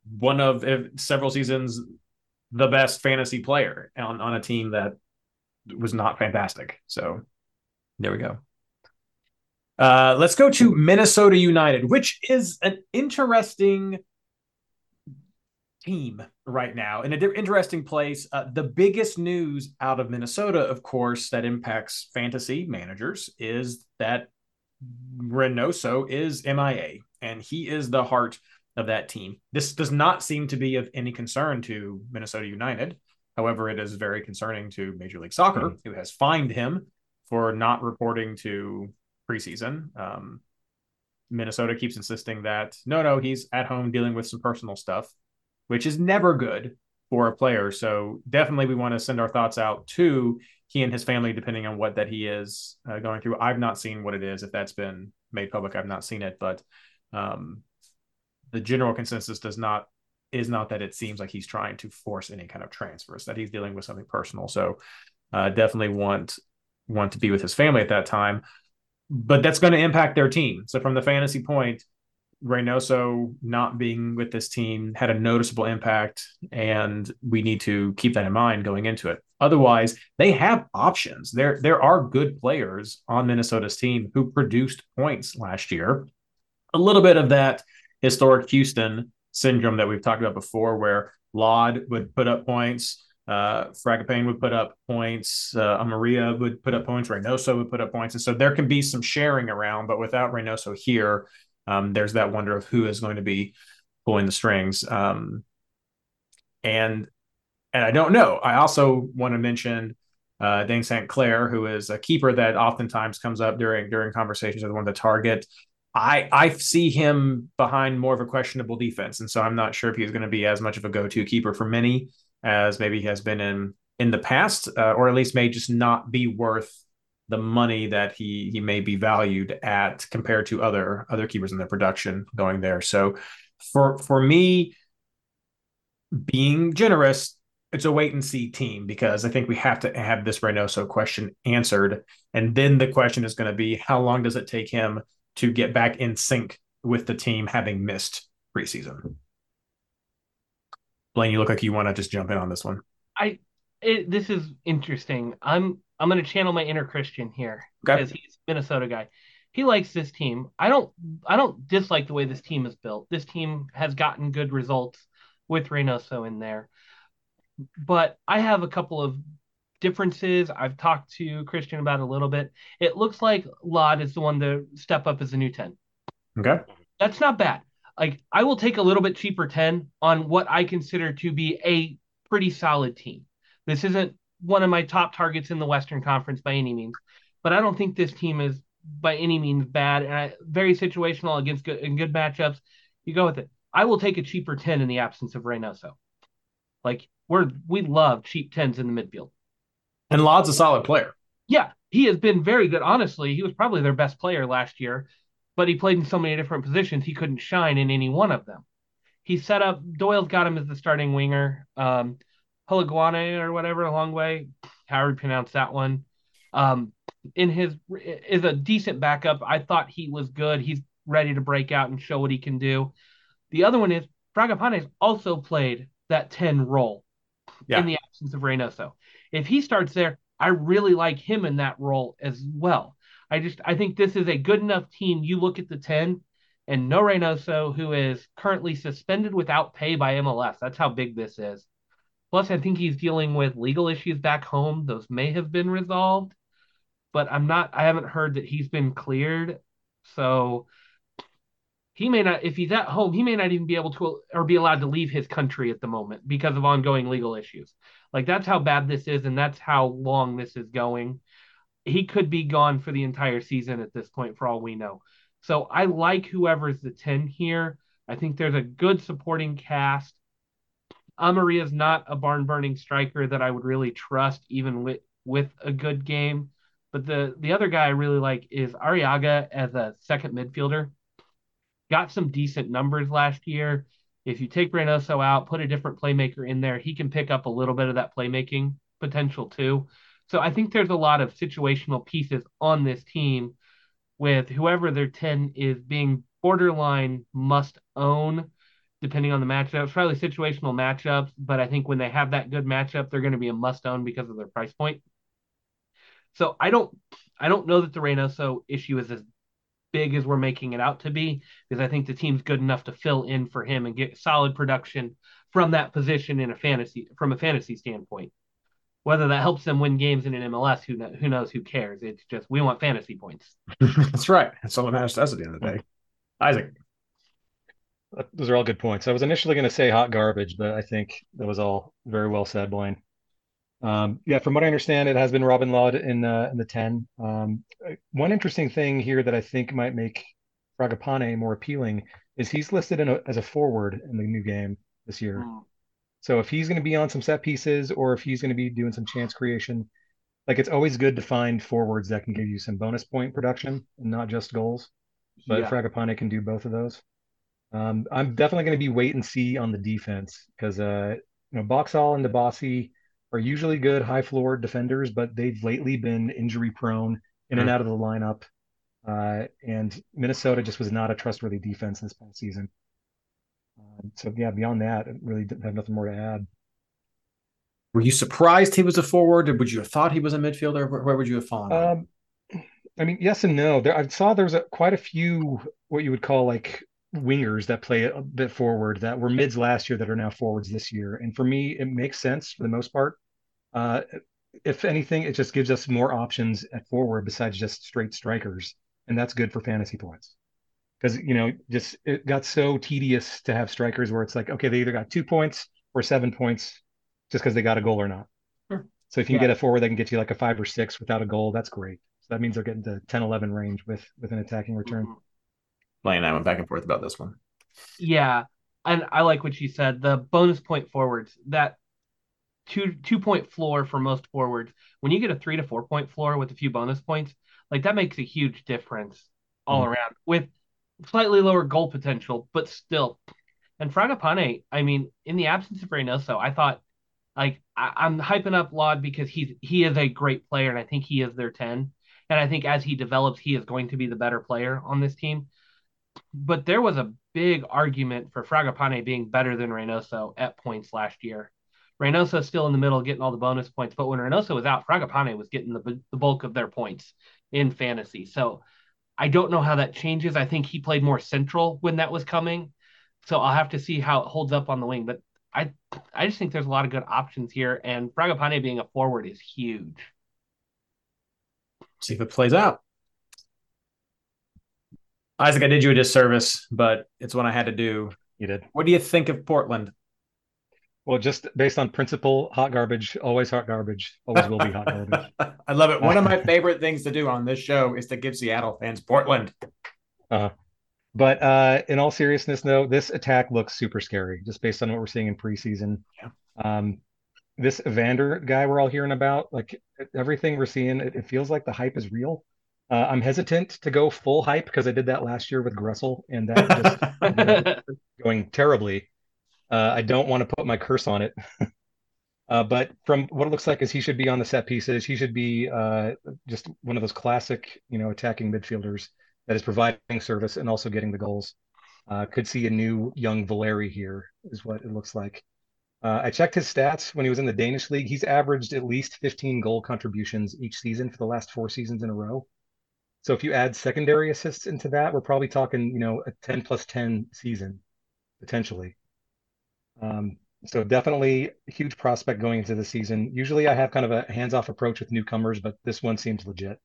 one of several seasons the best fantasy player on on a team that was not fantastic. So there we go. Uh, let's go to Minnesota United, which is an interesting team right now in an interesting place. Uh, the biggest news out of Minnesota, of course, that impacts fantasy managers is that Reynoso is MIA and he is the heart of that team. This does not seem to be of any concern to Minnesota United. However, it is very concerning to Major League Soccer, mm-hmm. who has fined him for not reporting to preseason. Um, Minnesota keeps insisting that no, no, he's at home dealing with some personal stuff which is never good for a player. So definitely we want to send our thoughts out to he and his family, depending on what that he is uh, going through. I've not seen what it is. If that's been made public, I've not seen it, but um, the general consensus does not is not that it seems like he's trying to force any kind of transfers that he's dealing with something personal. So uh, definitely want want to be with his family at that time, but that's going to impact their team. So from the fantasy point, Reynoso not being with this team had a noticeable impact, and we need to keep that in mind going into it. Otherwise, they have options. There, there are good players on Minnesota's team who produced points last year. A little bit of that historic Houston syndrome that we've talked about before, where Lod would put up points, uh, Fragapane would put up points, uh, Amarilla would put up points, Reynoso would put up points, and so there can be some sharing around. But without Reynoso here, um, there's that wonder of who is going to be pulling the strings. Um, and and I don't know. I also want to mention uh, Dayne St. Clair, who is a keeper that oftentimes comes up during during conversations with one of the target. I I see him behind more of a questionable defense, and so I'm not sure if he's going to be as much of a go-to keeper for many as maybe he has been in in the past, uh, or at least may just not be worth the money that he he may be valued at compared to other other keepers in their production going there. So for for me, being generous, it's a wait and see team because I think we have to have this Reynoso question answered, and then the question is going to be how long does it take him to get back in sync with the team having missed preseason. Blaine, you look like you want to just jump in on this one. I it, this is interesting. I'm I'm going to channel my inner Christian here okay. because he's Minnesota guy. He likes this team. I don't I don't dislike the way this team is built. This team has gotten good results with Reynoso in there. But I have a couple of differences. I've talked to Christian about a little bit. It looks like Lod is the one to step up as a new 10. Okay. That's not bad. Like I will take a little bit cheaper 10 on what I consider to be a pretty solid team. This isn't one of my top targets in the Western Conference by any means, but I don't think this team is by any means bad and I, very situational against good in good matchups. You go with it. I will take a cheaper 10 in the absence of Reynoso. Like we're we love cheap 10s in the midfield. And Lod's a solid player. Yeah, he has been very good. Honestly, he was probably their best player last year, but he played in so many different positions he couldn't shine in any one of them. He set up Doyle's got him as the starting winger. Um, Hlongwane or whatever, a long way, however you pronounce that one. Um, in his is a decent backup. I thought he was good. He's ready to break out and show what he can do. The other one is Fragapane's also played that 10 role yeah. in the absence of Reynoso. If he starts there, I really like him in that role as well. I just I think this is a good enough team. You look at the 10 and no Reynoso, who is currently suspended without pay by MLS. That's how big this is. Plus, I think he's dealing with legal issues back home. Those may have been resolved, but I'm not, I haven't heard that he's been cleared. So he may not, if he's at home, he may not even be able to or be allowed to leave his country at the moment because of ongoing legal issues. Like that's how bad this is, and that's how long this is going. He could be gone for the entire season at this point, for all we know. So I like whoever's the 10 here. I think there's a good supporting cast. Amari is not a barn burning striker that I would really trust, even with, with a good game. But the, the other guy I really like is Arriaga as a second midfielder. Got some decent numbers last year. If you take Reynoso out, put a different playmaker in there, he can pick up a little bit of that playmaking potential too. So I think there's a lot of situational pieces on this team with whoever their 10 is being borderline must own depending on the matchups. Probably situational matchups, but I think when they have that good matchup, they're going to be a must own because of their price point. So I don't I don't know that the Reynoso issue is as big as we're making it out to be because I think the team's good enough to fill in for him and get solid production from that position in a fantasy from a fantasy standpoint. Whether that helps them win games in an MLS, who knows, who knows? Who cares? It's just we want fantasy points. That's right. That's all that matters to us at the end of the day. Isaac. Those are all good points. I was initially going to say hot garbage, but I think that was all very well said, Blaine. Um, yeah, from what I understand, it has been Robin Lod in uh, in the ten. Um, one interesting thing here that I think might make Fragapane more appealing is he's listed a, as a forward in the new game this year. Mm. So if he's going to be on some set pieces or if he's going to be doing some chance creation, like it's always good to find forwards that can give you some bonus point production and not just goals. But yeah. Fragapane can do both of those. Um, I'm definitely going to be wait and see on the defense because uh, you know Boxall and Dibassy are usually good high floor defenders, but they've lately been injury prone in mm-hmm. and out of the lineup. Uh, and Minnesota just was not a trustworthy defense this past season. Um, so yeah, beyond that, I really didn't have nothing more to add. Were you surprised he was a forward, or would you have thought he was a midfielder? Where, where would you have fallen? Um, I mean, yes and no. There, I saw there was a, quite a few what you would call like wingers that play a bit forward that were mids last year that are now forwards this year. And for me, it makes sense for the most part. Uh, if anything, it just gives us more options at forward besides just straight strikers, and that's good for fantasy points. Because you know, just it got so tedious to have strikers where it's like, okay, they either got two points or seven points just because they got a goal or not. Sure. So if you yeah. get a forward that can get you like a five or six without a goal, that's great. So that means they're getting to 10, 11 range with with an attacking return. Mm-hmm playing that one back and forth about this one. Yeah, and I like what you said. The bonus point forwards that two two point floor for most forwards. When you get a three to four point floor with a few bonus points, like that makes a huge difference all mm. around with slightly lower goal potential, but still. And Fragapane, I mean, in the absence of Reynoso, I thought like I, am hyping up Lod because he's he is a great player, and I think he is their ten. And I think as he develops, he is going to be the better player on this team but there was a big argument for Fragapane being better than Reynoso at points last year. Reynoso still in the middle getting all the bonus points, but when Reynoso was out, Fragapane was getting the, the bulk of their points in fantasy. So I don't know how that changes. I think he played more central when that was coming. So I'll have to see how it holds up on the wing. But I I just think there's a lot of good options here, and Fragapane being a forward is huge. See if it plays out. Isaac, I did you a disservice, but it's one I had to do. You did. What do you think of Portland? Well, just based on principle, hot garbage, always hot garbage, always will be hot garbage. I love it. One of my favorite things to do on this show is to give Seattle fans Portland. Uh, but uh, in all seriousness, though, this attack looks super scary just based on what we're seeing in preseason. Yeah. Um, this Evander guy we're all hearing about, like everything we're seeing, it, it feels like the hype is real. Uh, I'm hesitant to go full hype because I did that last year with Gressel, and that just going terribly. Uh, I don't want to put my curse on it. uh, but from what it looks like is he should be on the set pieces. He should be uh, just one of those classic, you know, attacking midfielders that is providing service and also getting the goals. Uh, could see a new young Valeri here, is what it looks like. Uh, I checked his stats when he was in the Danish league. He's averaged at least 15 goal contributions each season for the last four seasons in a row. So if you add secondary assists into that, we're probably talking, you know, a 10 plus 10 season potentially. Um, so definitely huge prospect going into the season. Usually I have kind of a hands-off approach with newcomers, but this one seems legit.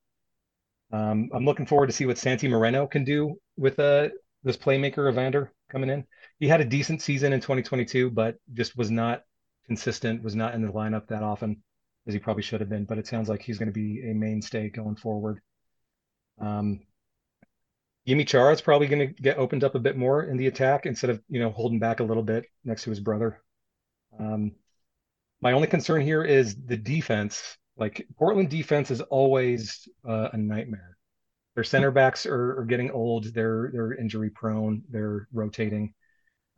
Um, I'm looking forward to see what Santi Moreno can do with uh, this playmaker Evander coming in. He had a decent season in 2022, but just was not consistent, was not in the lineup that often as he probably should have been. But it sounds like he's going to be a mainstay going forward. Um, Yimi Chara is probably going to get opened up a bit more in the attack instead of you know holding back a little bit next to his brother. Um, my only concern here is the defense. Like Portland defense is always uh, a nightmare. Their center backs are, are, getting old. They're they're injury prone. They're rotating.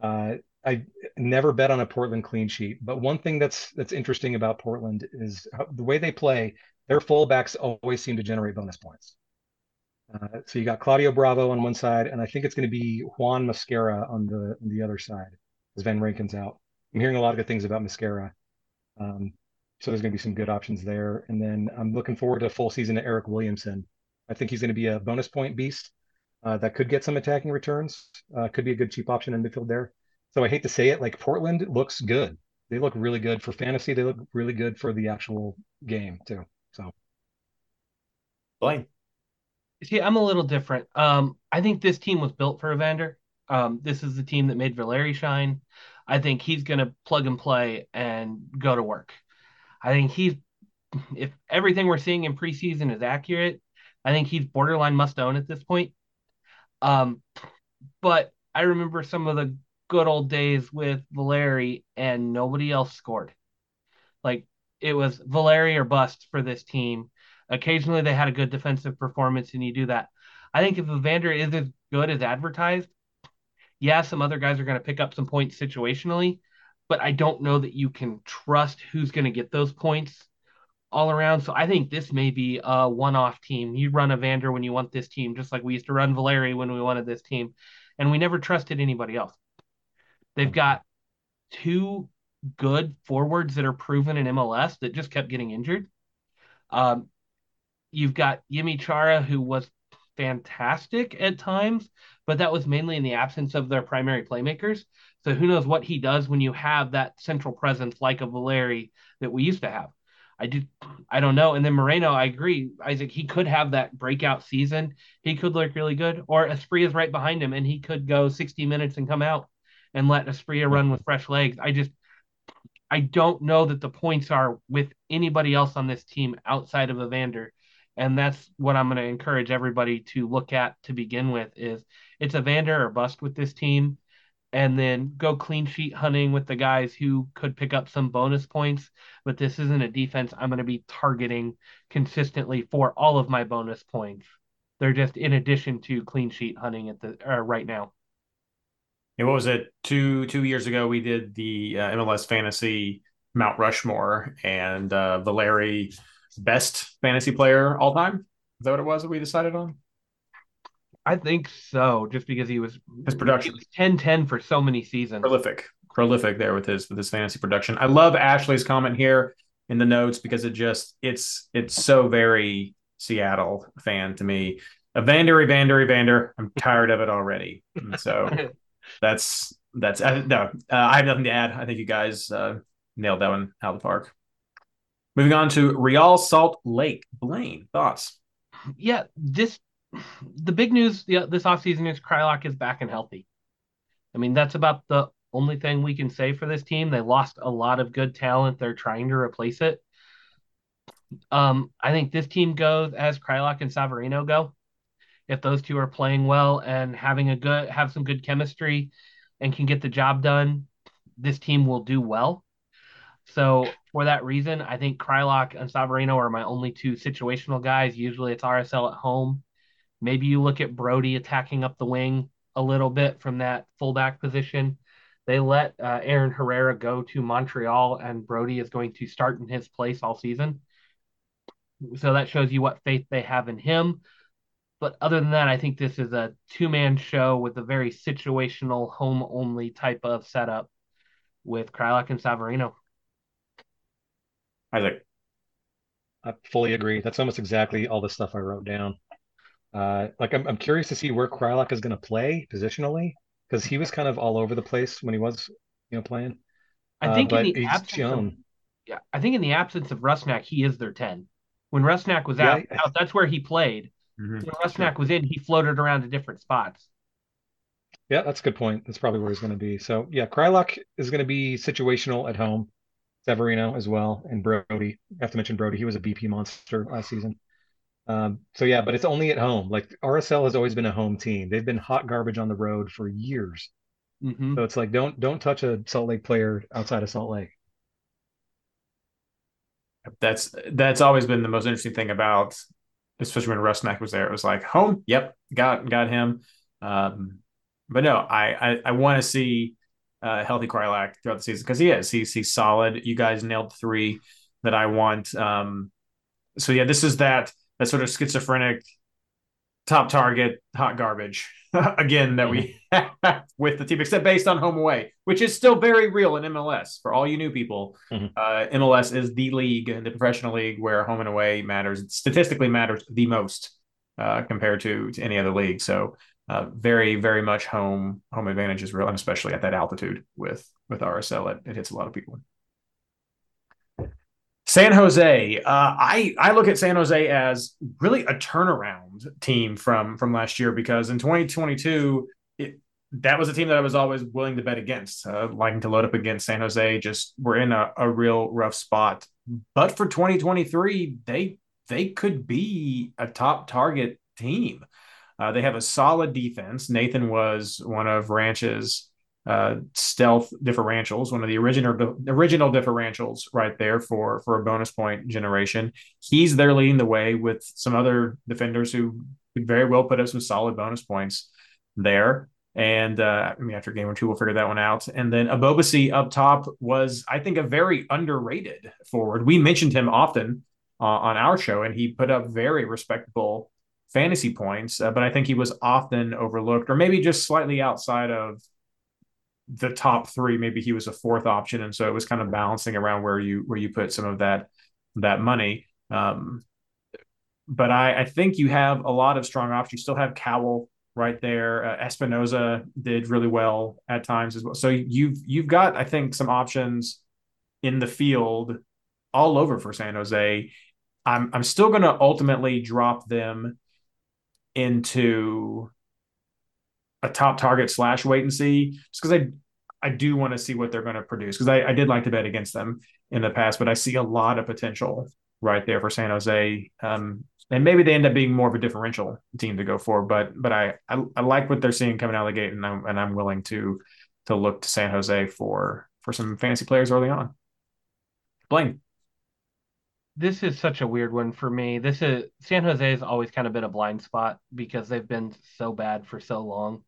Uh, I never bet on a Portland clean sheet, but one thing that's that's interesting about Portland is how, the way they play. Their fullbacks always seem to generate bonus points. Uh, so you got Claudio Bravo on one side, and I think it's going to be Juan Mosquera on the on the other side as Van Rankin's out. I'm hearing a lot of good things about Mosquera. Um, so there's going to be some good options there. And then I'm looking forward to a full season of Eric Williamson. I think he's going to be a bonus point beast uh, that could get some attacking returns. Uh, could be a good cheap option in midfield there. So I hate to say it, like Portland looks good. They look really good for fantasy. They look really good for the actual game too. So, Blaine. See, I'm a little different. Um, I think this team was built for Evander. Um, this is the team that made Valeri shine. I think he's going to plug and play and go to work. I think he's, if everything we're seeing in preseason is accurate, I think he's borderline must own at this point. Um, but I remember some of the good old days with Valeri and nobody else scored. Like it was Valeri or bust for this team. Occasionally they had a good defensive performance and you do that. I think if Evander is as good as advertised, yeah, some other guys are going to pick up some points situationally, but I don't know that you can trust who's going to get those points all around. So I think this may be a one-off team. You run Evander when you want this team, just like we used to run Valeri when we wanted this team, and we never trusted anybody else. They've got two good forwards that are proven in MLS that just kept getting injured. Um, you've got Yimi Chara, who was fantastic at times, but that was mainly in the absence of their primary playmakers. So who knows what he does when you have that central presence like a Valeri that we used to have. I do I don't know. And then Moreno, I agree. Isaac, he could have that breakout season. He could look really good. Or Asprilla is right behind him and he could go 60 minutes and come out and let Asprilla run with fresh legs. I just I don't know that the points are with anybody else on this team outside of Evander and that's what I'm going to encourage everybody to look at to begin with is it's Evander or bust with this team. And then go clean sheet hunting with the guys who could pick up some bonus points. But this isn't a defense I'm going to be targeting consistently for all of my bonus points. They're just in addition to clean sheet hunting at the uh, right now. And what was it? Two two years ago we did the uh, MLS fantasy Mount Rushmore and uh, Valeri best fantasy player all time? Is that what it was that we decided on? I think so, just because he was his production 10-10 for so many seasons. Prolific. Prolific there with his with his fantasy production. I love Ashley's comment here in the notes because it just it's it's so very Seattle fan to me. Evander, Evander, Evander. I'm tired of it already. And so that's that's uh, no. Uh, I have nothing to add. I think you guys uh, nailed that one out of the park. Moving on to Real Salt Lake. Blaine, thoughts? Yeah, this the big news this offseason is Kreilach is back and healthy. I mean, that's about the only thing we can say for this team. They lost a lot of good talent. They're trying to replace it. Um, I think this team goes as Kreilach and Savarino go. If those two are playing well and having a good have some good chemistry and can get the job done, this team will do well. So for that reason, I think Kreilach and Savarino are my only two situational guys. Usually it's RSL at home. Maybe you look at Brody attacking up the wing a little bit from that fullback position. They let uh, Aaron Herrera go to Montreal, and Brody is going to start in his place all season. So that shows you what faith they have in him. But other than that, I think this is a two man show with a very situational, home only type of setup with Kreilach and Savarino. Isaac. I fully agree. That's almost exactly all the stuff I wrote down. Uh, like I'm, I'm curious to see where Kreilach is going to play positionally because he was kind of all over the place when he was, you know, playing. I think uh, in the absence of, yeah, I think in the absence of Rusnak, he is their ten. When Rusnak was out, yeah, out that's where he played. Mm-hmm. When Rusnak was in, he floated around to different spots. Yeah, that's a good point. That's probably where he's going to be. So yeah, Kreilach is going to be situational at home. Savarino as well, and Brody. I have to mention Brody. He was a BP monster last season. Um, so yeah, but it's only at home. Like RSL has always been a home team. They've been hot garbage on the road for years. Mm-hmm. So it's like don't don't touch a Salt Lake player outside of Salt Lake. That's that's always been the most interesting thing about, especially when Rusnak was there. It was like home. Yep, got got him. Um, but no, I I, I want to see uh, healthy Kreilach throughout the season because he is he's he's solid. You guys nailed three that I want. Um, so yeah, this is that that sort of schizophrenic top target hot garbage again that we mm-hmm. have with the team, except based on home away, which is still very real in MLS. For all you new people, mm-hmm. uh, MLS is the league, the professional league where home and away matters. It statistically matters the most uh, compared to, to any other league. So uh, very, very much home home advantage is real, and especially at that altitude with with RSL, it, it hits a lot of people. San Jose, uh, I I look at San Jose as really a turnaround team from from last year because in 2022 it, that was a team that I was always willing to bet against, uh, liking to load up against San Jose. Just we're in a, a real rough spot, but for 2023 they they could be a top target team. Uh, they have a solid defense. Nathan was one of Ranch's uh, stealth differentials, one of the original original differentials right there for for a bonus point generation. He's there leading the way with some other defenders who could very well put up some solid bonus points there. And uh, I mean, after game or two, we'll figure that one out. And then Ebobisse up top was, I think, a very underrated forward. We mentioned him often uh, on our show, and he put up very respectable fantasy points, uh, but I think he was often overlooked or maybe just slightly outside of the top three. Maybe he was a fourth option, and so it was kind of balancing around where you where you put some of that that money. Um, but I, I think you have a lot of strong options. You still have Cowell right there. Uh, Espinoza did really well at times as well. So you've you've got I think some options in the field all over for San Jose. I'm I'm still going to ultimately drop them into a top target slash wait and see just because I I do want to see what they're going to produce because I, I did like to bet against them in the past, but I see a lot of potential right there for San Jose. Um, and maybe they end up being more of a differential team to go for, but but I, I, I like what they're seeing coming out of the gate, and I'm and I'm willing to to look to San Jose for for some fantasy players early on. Blaine this is such a weird one for me. This is San Jose has always kind of been a blind spot because they've been so bad for so long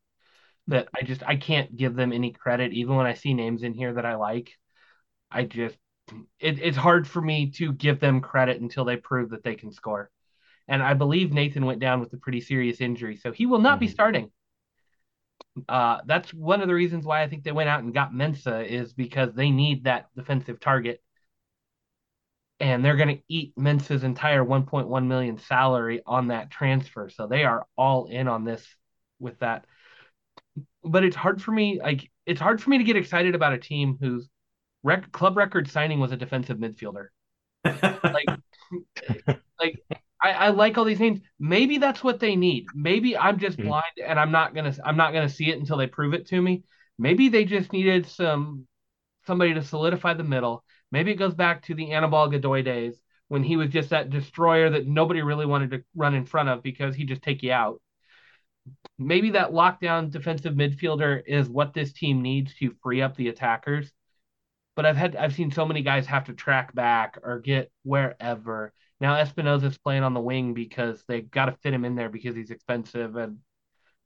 that I just I can't give them any credit even when I see names in here that I like. I just it, it's hard for me to give them credit until they prove that they can score. And I believe Nathan went down with a pretty serious injury, so he will not mm-hmm. be starting. Uh, that's one of the reasons why I think they went out and got Mensah is because they need that defensive target and they're going to eat Mensah's entire 1.1 million salary on that transfer. So they are all in on this with that. But it's hard for me, like it's hard for me to get excited about a team whose rec- club record signing was a defensive midfielder. like, like I, I, like all these names. Maybe that's what they need. Maybe I'm just mm-hmm. blind and I'm not gonna I'm not gonna see it until they prove it to me. Maybe they just needed some somebody to solidify the middle Maybe it goes back to the Anibal Godoy days when he was just that destroyer that nobody really wanted to run in front of because he'd just take you out. Maybe that lockdown defensive midfielder is what this team needs to free up the attackers. But I've had I've seen so many guys have to track back or get wherever. Now Espinoza's playing on the wing because they got to fit him in there because he's expensive and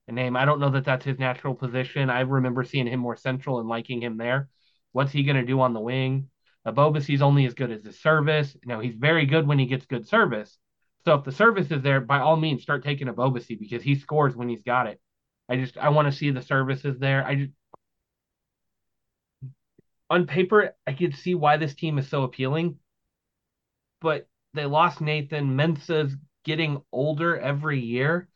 a name. I don't know that that's his natural position. I remember seeing him more central and liking him there. What's he going to do on the wing? Ebobisse's only as good as his service. Now he's very good when he gets good service. So if the service is there, by all means, start taking Ebobisse because he scores when he's got it. I just I want to see the services there. I just on paper, I could see why this team is so appealing, but they lost Nathan. Mensah's getting older every year.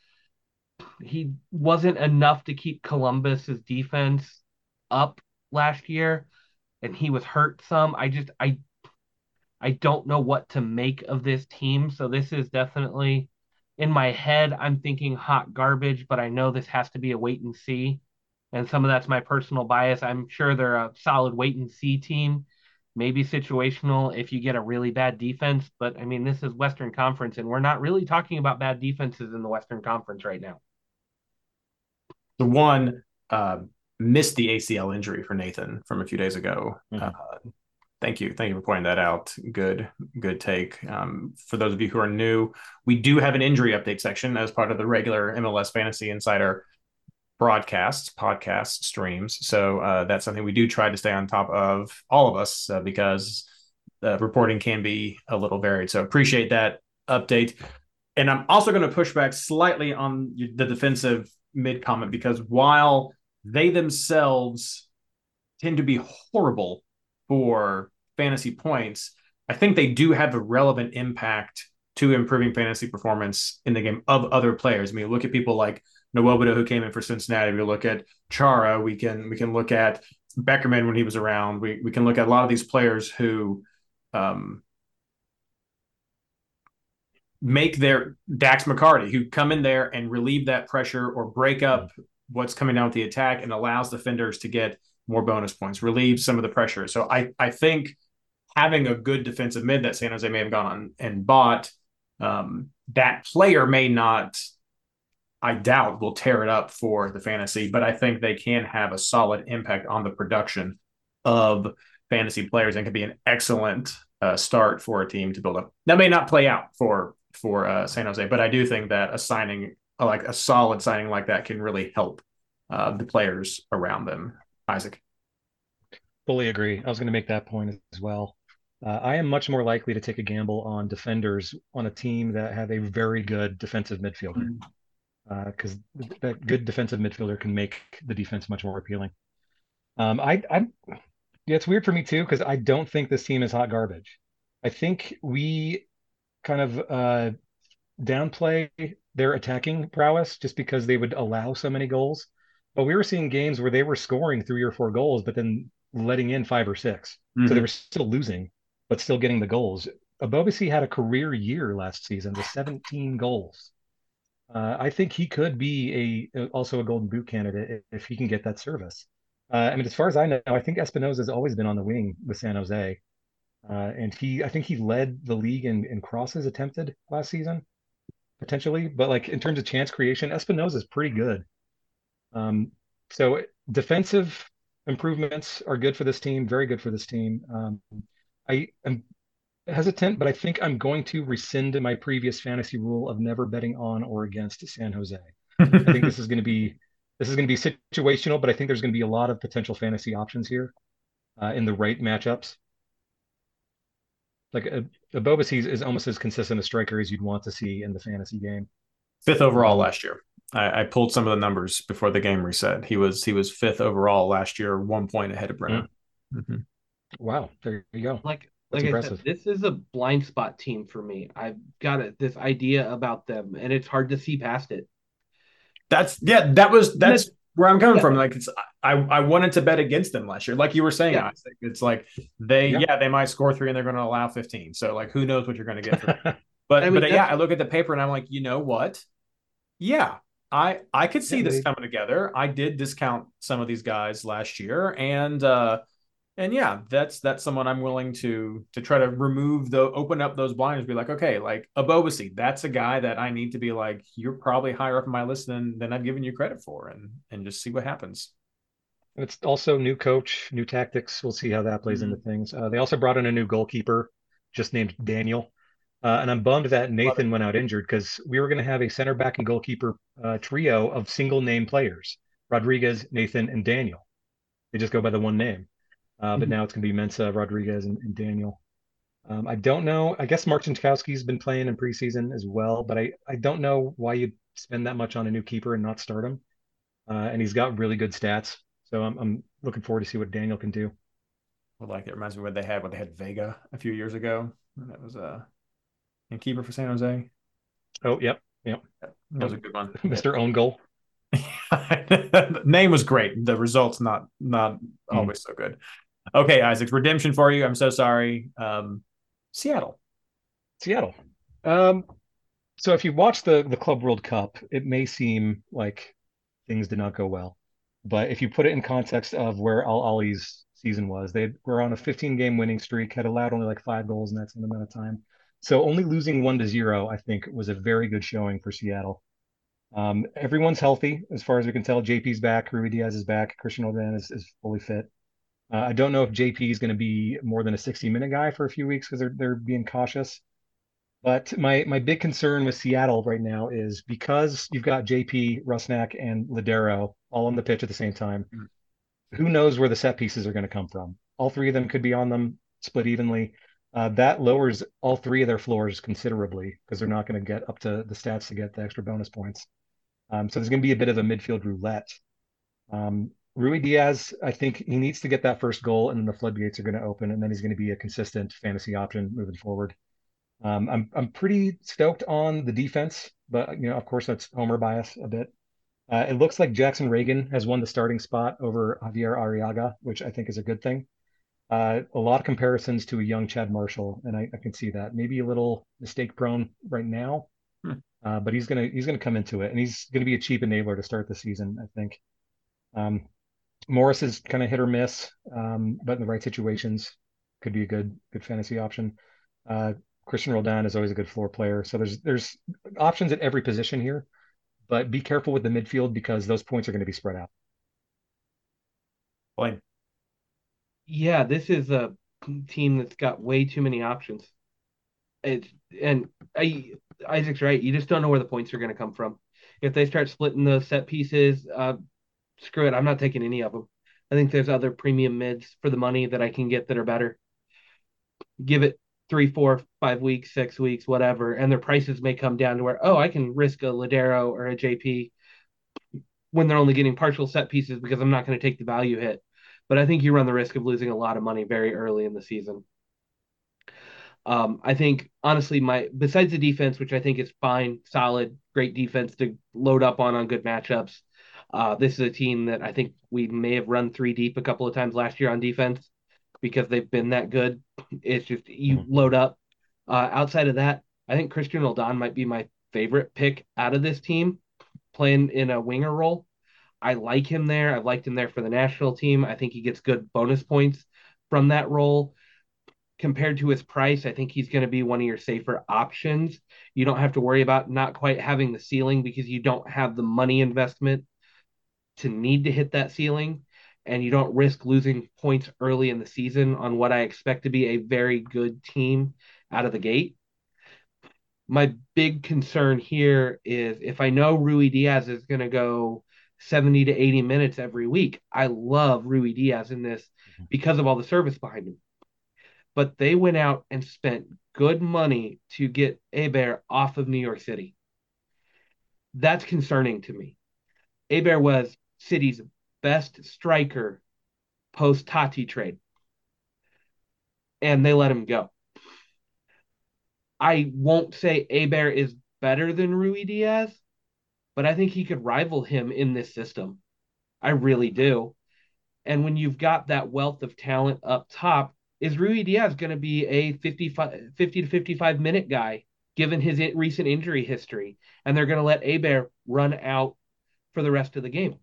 He wasn't enough to keep Columbus's defense up last year, and he was hurt some. I just I I don't know what to make of this team. So this is definitely in my head. I'm thinking hot garbage, but I know this has to be a wait and see. And some of that's my personal bias. I'm sure they're a solid wait and see team, maybe situational if you get a really bad defense. But I mean, this is Western Conference, and we're not really talking about bad defenses in the Western Conference right now. The one uh, missed the ACL injury for Nathan from a few days ago. Mm-hmm. Uh, Thank you. Thank you for pointing that out. Good, good take. Um, for those of you who are new, we do have an injury update section as part of the regular MLS Fantasy Insider broadcasts, podcast streams. So uh, that's something we do try to stay on top of, all of us, uh, because the reporting can be a little varied. So appreciate that update. And I'm also going to push back slightly on the defensive mid comment because while they themselves tend to be horrible for fantasy points, I think they do have a relevant impact to improving fantasy performance in the game of other players. I mean, look at people like Nwobodo who came in for Cincinnati. We look at Chara. We can we can look at Beckerman when he was around. We we can look at a lot of these players who um, make their Dax McCarty who come in there and relieve that pressure or break up what's coming down with the attack and allows defenders to get more bonus points, relieve some of the pressure. So I I think having a good defensive mid that San Jose may have gone and bought, um, that player may not, I doubt, will tear it up for the fantasy, but I think they can have a solid impact on the production of fantasy players and can be an excellent uh, start for a team to build up. That may not play out for for uh, San Jose, but I do think that a signing like a solid signing like that can really help uh, the players around them. Isaac. Fully agree. I was going to make that point as well. Uh, I am much more likely to take a gamble on defenders on a team that have a very good defensive midfielder, because mm. uh, that good defensive midfielder can make the defense much more appealing. Um, I, I, yeah, it's weird for me too because I don't think this team is hot garbage. I think we kind of uh, downplay their attacking prowess just because they would allow so many goals. But we were seeing games where they were scoring three or four goals, but then letting in five or 6 mm-hmm. So they were still losing, but still getting the goals. Ebobisse had a career year last season with 17 goals. Uh, I think he could be a also a Golden Boot candidate if he can get that service. Uh, I mean, as far as I know, I think Espinoza has always been on the wing with San Jose, uh, and he I think he led the league in, in crosses attempted last season, potentially. But like in terms of chance creation, Espinoza is pretty good. Um, so defensive improvements are good for this team, very good for this team. Um, I am hesitant, but I think I'm going to rescind my previous fantasy rule of never betting on or against San Jose. I think this is going to be this is going to be situational, but I think there's going to be a lot of potential fantasy options here uh, in the right matchups. Like a, Ebobisse is almost as consistent a striker as you'd want to see in the fantasy game. Fifth overall last year. I, I, pulled some of the numbers before the game reset. He was he was fifth overall last year, one point ahead of Brenner. Mm. Mm-hmm. Wow, there you go. Like That's like impressive. I said, this is a blind spot team for me. I've got a, this idea about them, and it's hard to see past it. That's yeah. That was that's where I'm coming yeah. from. Like it's I I wanted to bet against them last year, like you were saying. Yeah. It's like they yeah. yeah. they might score three and they're going to allow 15. So like who knows what you're going to get. but I mean, but yeah, I look at the paper and I'm like, you know what? Yeah, I I could see this coming together. I did discount some of these guys last year, and uh, and yeah, that's that's someone I'm willing to to try to remove the open up those blinders. Be like, okay, like Ebobisse, that's a guy that I need to be like, you're probably higher up in my list than than I've given you credit for, and and just see what happens. It's also new coach, new tactics. We'll see how that plays mm-hmm. into things. Uh, they also brought in a new goalkeeper, just named Daniel. Uh, and I'm bummed that Nathan went out injured because we were going to have a center back and goalkeeper uh, trio of single name players Rodrigues, Nathan, and Daniel. They just go by the one name. Uh, but mm-hmm. now it's going to be Mensah, Rodrigues, and, and Daniel. Um, I don't know. I guess Marcinkowski's been playing in preseason as well, but I, I don't know why you'd spend that much on a new keeper and not start him. Uh, and he's got really good stats. So I'm, I'm looking forward to see what Daniel can do. Well, like it reminds me what they had what they had Vega a few years ago. That was a uh, keeper for San Jose. Oh, yep. Yep. That was a good one. Mr. Own Goal. name was great. The results not not mm. always so good. Okay, Isaac, redemption for you. I'm so sorry. Um, Seattle. Seattle. Um, so if you watch the the Club World Cup, it may seem like things did not go well, but if you put it in context of where Al Ahly's season was, they were on a 15 game winning streak, had allowed only like five goals in that same amount of time. So only losing one to zero, I think, was a very good showing for Seattle. Um, everyone's healthy as far as we can tell. JP's back, Ruby Ruidíaz is back, Christian Roldan is, is fully fit. Uh, I don't know if JP is going to be more than a 60 minute guy for a few weeks because they're they're being cautious. But my my big concern with Seattle right now is because you've got JP, Rusnak, and Lodeiro all on the pitch at the same time. Mm-hmm. Who knows where the set pieces are going to come from? All three of them could be on them, split evenly. Uh, that lowers all three of their floors considerably because they're not going to get up to the stats to get the extra bonus points. Um, so there's going to be a bit of a midfield roulette. Um, Ruidíaz, I think he needs to get that first goal, and then the floodgates are going to open, and then he's going to be a consistent fantasy option moving forward. Um, I'm I'm pretty stoked on the defense, but you know, of course, that's homer bias a bit. Uh, it looks like Jackson Ragen has won the starting spot over Xavier Arreaga, which I think is a good thing. Uh, a lot of comparisons to a young Chad Marshall, and I, I can see that. Maybe a little mistake prone right now, hmm. uh, but he's gonna he's gonna come into it, and he's gonna be a cheap enabler to start the season. I think. Um, Morris is kind of hit or miss, um, but in the right situations, could be a good good fantasy option. Uh, Christian Roldan is always a good floor player, so there's there's options at every position here, but be careful with the midfield because those points are going to be spread out. Fine. Yeah, this is a team that's got way too many options. It's and I, Isaac's right. You just don't know where the points are going to come from. If they start splitting the set pieces, uh, screw it. I'm not taking any of them. I think there's other premium mids for the money that I can get that are better. Give it three, four, five weeks, six weeks, whatever, and their prices may come down to where, oh, I can risk a Lodeiro or a JP when they're only getting partial set pieces because I'm not going to take the value hit. But I think you run the risk of losing a lot of money very early in the season. Um, I think honestly, my besides the defense, which I think is fine, solid, great defense to load up on on good matchups. Uh, this is a team that I think we may have run three deep a couple of times last year on defense because they've been that good. It's just you mm-hmm. load up. Uh, outside of that, I think Christian Roldan might be my favorite pick out of this team, playing in a winger role. I like him there. I've liked him there for the national team. I think he gets good bonus points from that role. Compared to his price, I think he's going to be one of your safer options. You don't have to worry about not quite having the ceiling because you don't have the money investment to need to hit that ceiling and you don't risk losing points early in the season on what I expect to be a very good team out of the gate. My big concern here is if I know Ruidíaz is going to go 70 to 80 minutes every week, I love Ruidíaz in this mm-hmm. because of all the service behind him. But they went out and spent good money to get Héber off of New York City. That's concerning to me. Héber was City's best striker post Taty trade. And they let him go. I won't say Héber is better than Ruidíaz, but I think he could rival him in this system. I really do. And when you've got that wealth of talent up top, is Ruidíaz going to be a 55, 50 to 55 minute guy given his recent injury history? And they're going to let Héber run out for the rest of the game.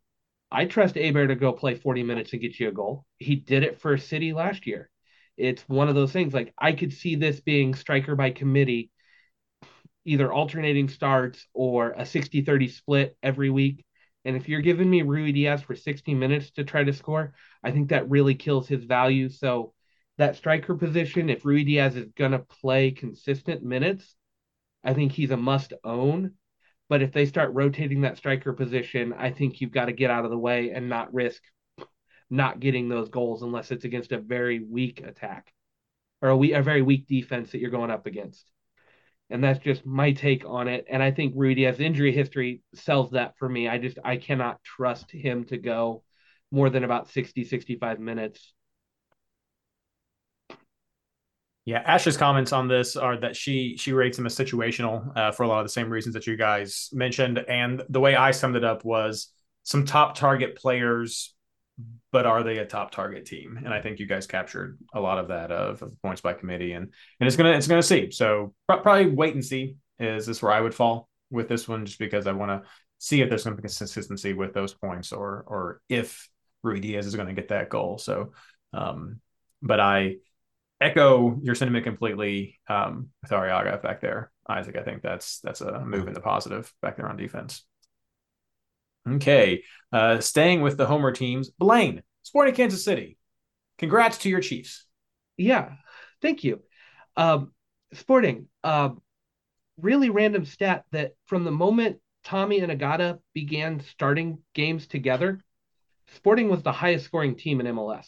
I trust Héber to go play 40 minutes and get you a goal. He did it for City last year. It's one of those things like I could see this being striker by committee, either alternating starts or a 60 30 split every week. And if you're giving me Ruidíaz for 60 minutes to try to score, I think that really kills his value. So that striker position, if Ruidíaz is going to play consistent minutes, I think he's a must own. But if they start rotating that striker position, I think you've got to get out of the way and not risk not getting those goals unless it's against a very weak attack or a, we- a very weak defense that you're going up against. And that's just my take on it. And I think Ruidíaz's injury history sells that for me. I just I cannot trust him to go more than about 60, 65 minutes. Yeah, Ash's comments on this are that she she rates him as situational uh, for a lot of the same reasons that you guys mentioned, and the way I summed it up was some top target players, but are they a top target team? And I think you guys captured a lot of that of, of points by committee, and and it's gonna it's gonna see. So probably wait and see. Is this where I would fall with this one, just because I want to see if there's some consistency with those points, or or if Ruidíaz is going to get that goal. So, um, but I echo your sentiment completely um, with Arreaga back there, Isaac. I think that's that's a move in the positive back there on defense. Okay, uh, staying with the Homer teams, Blaine, Sporting Kansas City. Congrats to your Chiefs. Yeah, thank you. Um, sporting, uh, really random stat that from the moment Thommy and Agada began starting games together, Sporting was the highest scoring team in MLS.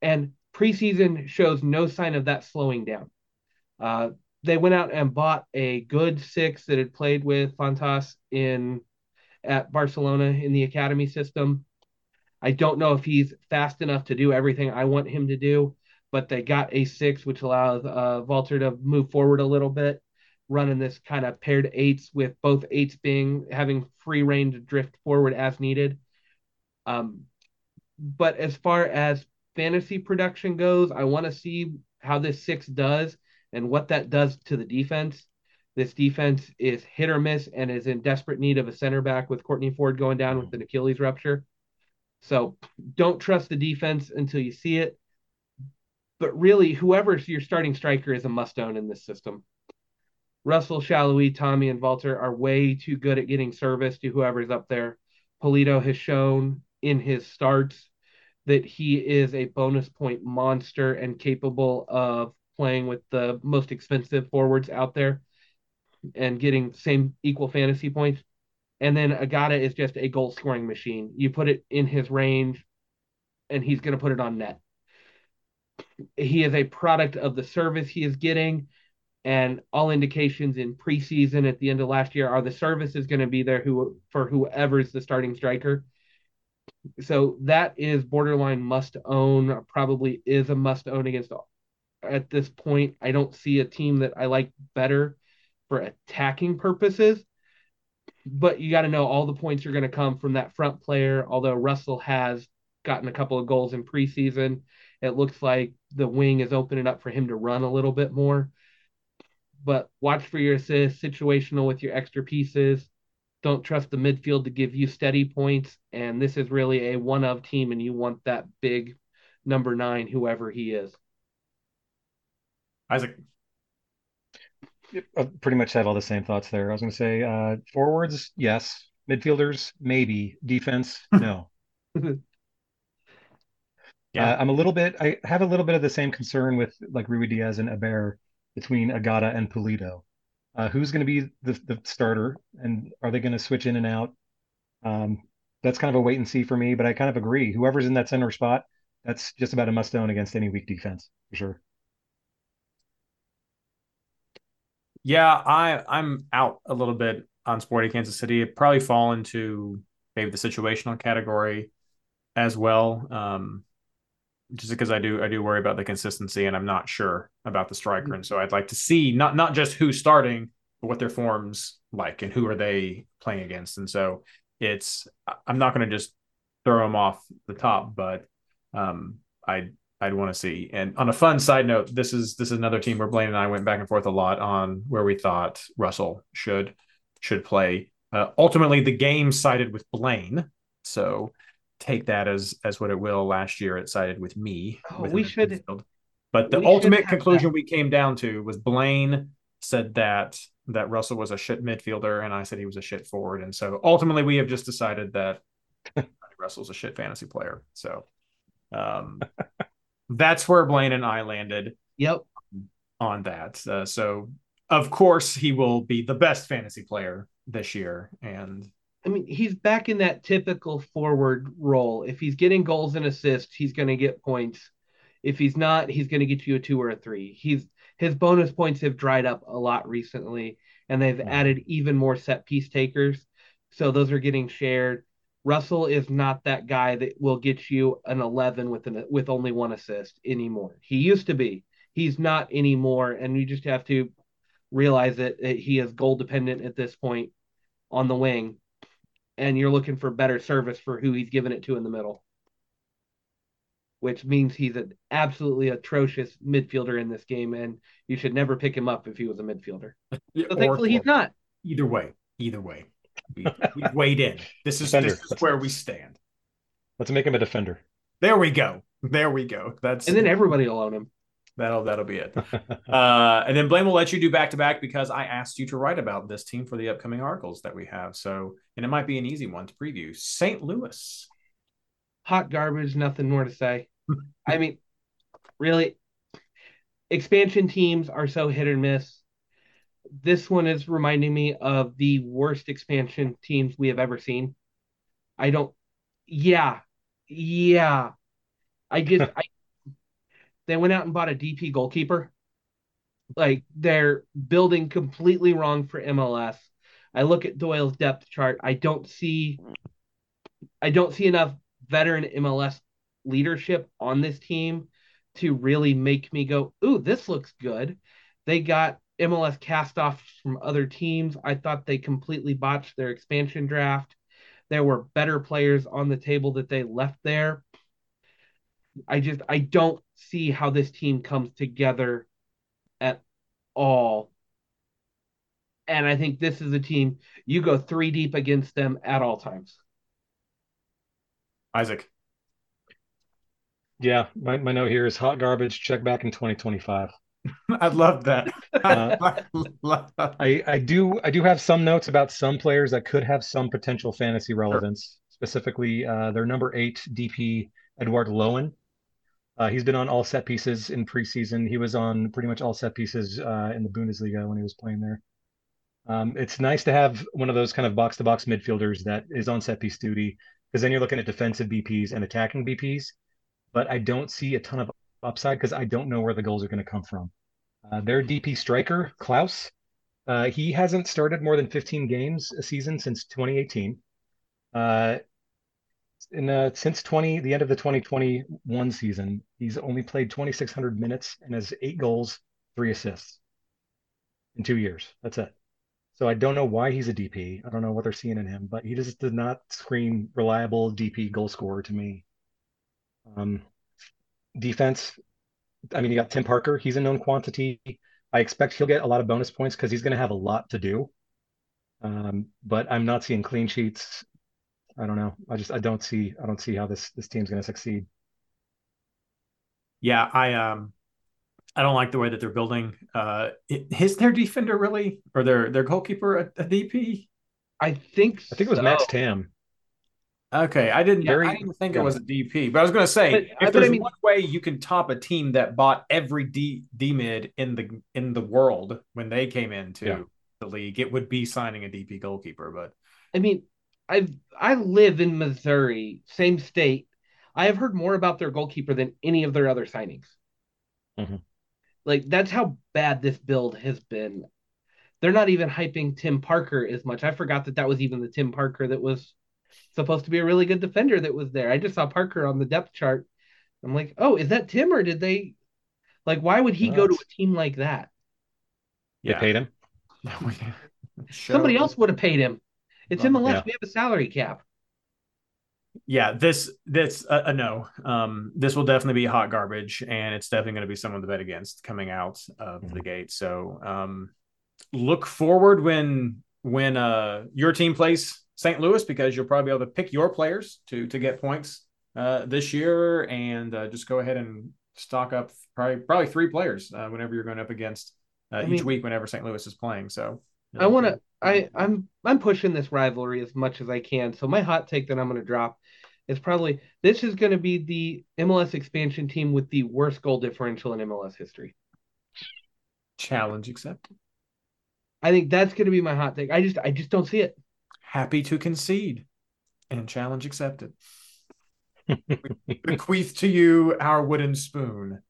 And preseason shows no sign of that slowing down. Uh, they went out and bought a good six that had played with Fontas in at Barcelona in the academy system. I don't know if he's fast enough to do everything I want him to do, but they got a six, which allows uh, Walter to move forward a little bit, running this kind of paired eights with both eights being having free reign to drift forward as needed. Um, but as far as fantasy production goes, I want to see how this six does and what that does to the defense. This defense is hit or miss and is in desperate need of a center back with Kortne Ford going down with an Achilles rupture. So don't trust the defense until you see it. But really, whoever's your starting striker is a must own in this system. Russell, Salloi, Thommy, and Walter are way too good at getting service to whoever's up there. Pulido has shown in his starts that he is a bonus point monster and capable of playing with the most expensive forwards out there and getting same equal fantasy points. And then Agada is just a goal scoring machine. You put it in his range and he's going to put it on net. He is a product of the service he is getting. And all indications in preseason at the end of last year are the service is going to be there who for whoever's the starting striker so that is borderline must own. Probably is a must own against. At this point, I don't see a team that I like better for attacking purposes. But you got to know all the points are going to come from that front player. Although Russell has gotten a couple of goals in preseason, it looks like the wing is opening up for him to run a little bit more. But watch for your assists, situational with your extra pieces don't trust the midfield to give you steady points. And this is really a one of team, and you want that big number nine, whoever he is. Isaac. I pretty much had all the same thoughts there. I was going to say uh, forwards, yes. Midfielders, maybe. Defense, no. yeah. Uh, I'm a little bit, I have a little bit of the same concern with like Ruidíaz and Héber between Agada and Pulido. Uh, who's going to be the, the starter, and are they going to switch in and out? Um, that's kind of a wait and see for me, but I kind of agree. Whoever's in that center spot, that's just about a must own against any weak defense for sure. Yeah, I I'm out a little bit on Sporting Kansas City. It probably fall into maybe the situational category as well. Um, just because I do I do worry about the consistency and I'm not sure about the striker, and so I'd like to see not not just who's starting, what their forms like and who are they playing against. And so it's I'm not going to just throw them off the top, but um, I I'd want to see. And on a fun side note, this is this is another team where Blaine and I went back and forth a lot on where we thought Russell should should play. Uh, ultimately, the game sided with Blaine, so take that as as what it will. Last year, it sided with me. Oh, we should. Midfield. But the ultimate conclusion that. we came down to was Blaine said that that Russell was a shit midfielder, and I said he was a shit forward. And so ultimately, we have just decided that Russell's a shit fantasy player. So um, that's where Blaine and I landed. Yep. On that. Uh, so of course he will be the best fantasy player this year, and I mean, he's back in that typical forward role. If he's getting goals and assists, he's going to get points. If he's not, he's going to get you a two or a three. He's his bonus points have dried up a lot recently, and they've mm-hmm. added even more set piece takers. So those are getting shared. Russell is not that guy that will get you an 11 with an with only one assist anymore. He used to be. He's not anymore, and you just have to realize that he is goal dependent at this point on the wing, and you're looking for better service for who he's giving it to in the middle, which means he's an absolutely atrocious midfielder in this game, and you should never pick him up if he was a midfielder. So thankfully, he's not. Either way, either way, we, have weighed in. This is, this is where we stand. Let's make him a defender. There we go. There we go. That's and then everybody will own him. That'll that'll be it. uh, and then Blaine will let you do back to back because I asked you to write about this team for the upcoming articles that we have. So, and it might be an easy one to preview. St. Louis, hot garbage. Nothing more to say. I mean, really, expansion teams are so hit or miss. This one is reminding me of the worst expansion teams we have ever seen. I don't. Yeah, yeah. I just I they went out and bought a DP goalkeeper. Like they're building completely wrong for MLS. I look at Doyle's depth chart. I don't see I don't see enough veteran MLS leadership on this team to really make me go, "Ooh, this looks good." They got MLS castoffs from other teams. I thought they completely botched their expansion draft. There were better players on the table that they left there. I just I don't see how this team comes together at all. And I think this is a team you go three deep against them at all times. Isaac. Yeah, my, my note here is hot garbage. Check back in 2025. I love that. uh, I I do I do have some notes about some players that could have some potential fantasy relevance. Sure. Specifically, uh, their number eight DP Eduard Lowen. Uh, he's been on all set pieces in preseason. He was on pretty much all set pieces uh, in the Bundesliga when he was playing there. Um, it's nice to have one of those kind of box to box midfielders that is on set piece duty because then you're looking at defensive BPs and attacking BPs. But I don't see a ton of upside because I don't know where the goals are going to come from. Uh, their DP striker, Klauss, uh, he hasn't started more than 15 games a season since 2018. Uh, in uh, since 20 the end of the 2021 season, he's only played 2,600 minutes and has eight goals, three assists in two years. That's it. So I don't know why he's a DP. I don't know what they're seeing in him, but he just did not scream reliable DP goal scorer to me. Um, defense. I mean, you got Tim Parker. He's a known quantity. I expect he'll get a lot of bonus points because he's going to have a lot to do. Um, but I'm not seeing clean sheets. I don't know. I just I don't see I don't see how this this team's going to succeed. Yeah, I um I don't like the way that they're building. Uh, is their defender really or their their goalkeeper a, a DP? I think I think it was Max Tam. Okay, I didn't. Very, I didn't think yeah. it was a DP, but I was going to say but, if there's I mean, one way you can top a team that bought every D D mid in the in the world when they came into yeah. the league, it would be signing a DP goalkeeper. But I mean, I I live in Missouri, same state. I have heard more about their goalkeeper than any of their other signings. Mm-hmm. Like that's how bad this build has been. They're not even hyping Tim Parker as much. I forgot that that was even the Tim Parker that was supposed to be a really good defender that was there. I just saw Parker on the depth chart. I'm like, oh, is that Tim or did they like why would he go to a team like that? They yeah. paid him. Somebody else would have paid him. It's MLS. Yeah. We have a salary cap. Yeah, this this uh, a no. Um, this will definitely be hot garbage, and it's definitely going to be someone to bet against coming out of mm-hmm. the gate. So, um, look forward when when uh your team plays St. Louis because you'll probably be able to pick your players to to get points uh, this year, and uh, just go ahead and stock up probably probably three players uh, whenever you're going up against uh, each mean, week whenever St. Louis is playing. So I want to. I I'm I'm pushing this rivalry as much as I can. So my hot take that I'm going to drop is probably this is going to be the MLS expansion team with the worst goal differential in MLS history. Challenge accepted. I think that's going to be my hot take. I just I just don't see it. Happy to concede, and challenge accepted. bequeath to you our wooden spoon.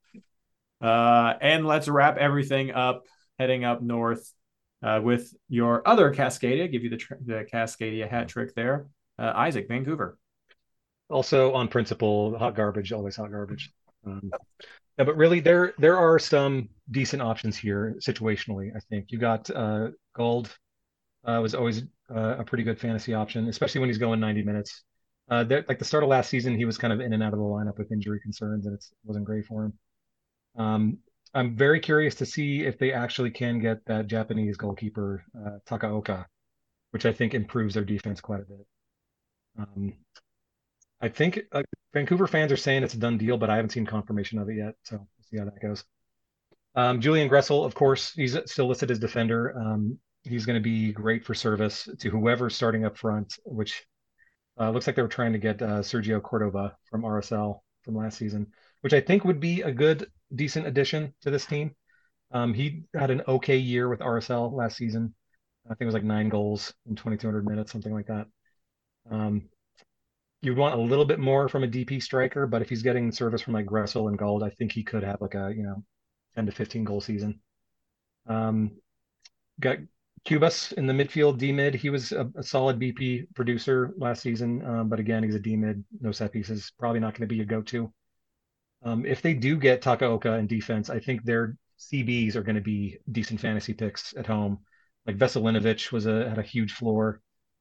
Uh, and let's wrap everything up. Heading up north uh, with your other Cascadia. Give you the, tr- the Cascadia hat trick there. Uh, Isaac, Vancouver. Also on principle, hot garbage, always hot garbage. Um, Yeah, but really, there there are some decent options here situationally. I think you got uh, Gauld uh, was always uh, a pretty good fantasy option, especially when he's going 90 minutes. Uh, there, like the start of last season, he was kind of in and out of the lineup with injury concerns, and it wasn't great for him. Um, I'm very curious to see if they actually can get that Japanese goalkeeper uh, Takaoka, which I think improves their defense quite a bit. Um, I think uh, Vancouver fans are saying it's a done deal, but I haven't seen confirmation of it yet, so we'll see how that goes. Um, Julian Gressel, of course, he's still listed as defender. Um, he's going to be great for service to whoever's starting up front, which uh, looks like they were trying to get uh, Sergio Cordova from RSL from last season, which I think would be a good, decent addition to this team. Um, he had an okay year with RSL last season. I think it was like nine goals in 2,200 minutes, something like that. Um, you'd want a little bit more from a DP striker, but if he's getting service from like Gressel and Gauld, I think he could have like a you know 10 to 15 goal season. Um, got Cubas in the midfield, D mid. He was a, a, solid BP producer last season, um, but again, he's a D mid, no set pieces. Probably not going to be a go to. Um, if they do get Takaoka in defense, I think their CBs are going to be decent fantasy picks at home. Like Veselinovic was a had a huge floor.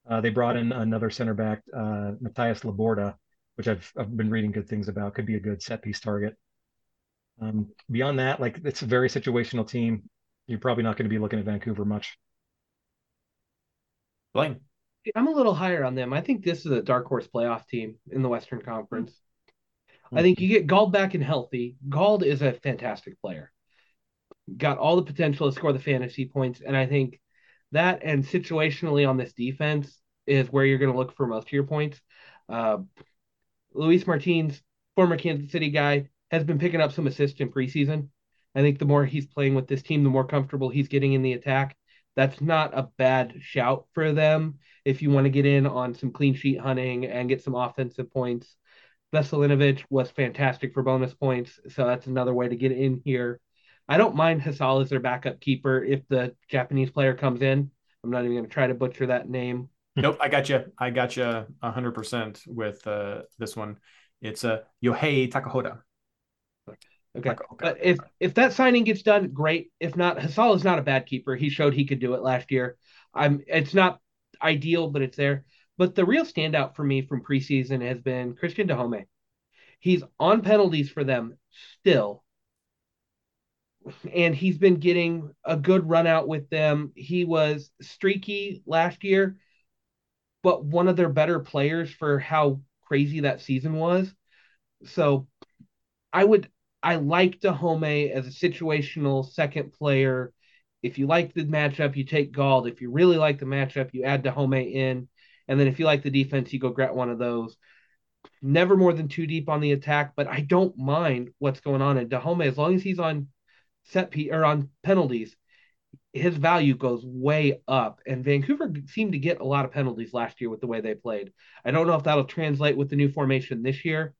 Uh, they brought in another center back, uh, Matthias Laborda, which I've I've been reading good things about. Could be a good set piece target. Um, beyond that, like it's a very situational team. You're probably not going to be looking at Vancouver much. Blaine. I'm a little higher on them. I think this is a dark horse playoff team in the Western Conference. Mm-hmm. I think you get Gauld back and healthy. Gauld is a fantastic player. Got all the potential to score the fantasy points, and I think that and situationally on this defense is where you're going to look for most of your points. Uh, Luis Martins, former Kansas City guy, has been picking up some assists in preseason. I think the more he's playing with this team, the more comfortable he's getting in the attack that's not a bad shout for them if you want to get in on some clean sheet hunting and get some offensive points. Veselinovic was fantastic for bonus points, so that's another way to get in here. I don't mind Hasal as their backup keeper if the Japanese player comes in. I'm not even going to try to butcher that name. Nope, I got you. I got you 100% with uh, this one. It's uh, Yohei Takaoka. Okay. okay. But if if that signing gets done, great. If not, Hasal is not a bad keeper. He showed he could do it last year. I'm it's not ideal, but it's there. But the real standout for me from preseason has been Christian Dájome. He's on penalties for them still. And he's been getting a good run out with them. He was streaky last year, but one of their better players for how crazy that season was. So I would I like Dájome as a situational second player. If you like the matchup, you take Gauld. If you really like the matchup, you add Dájome in. And then if you like the defense, you go grab one of those. Never more than two deep on the attack, but I don't mind what's going on in Dájome as long as he's on set p or on penalties. His value goes way up, and Vancouver seemed to get a lot of penalties last year with the way they played. I don't know if that'll translate with the new formation this year,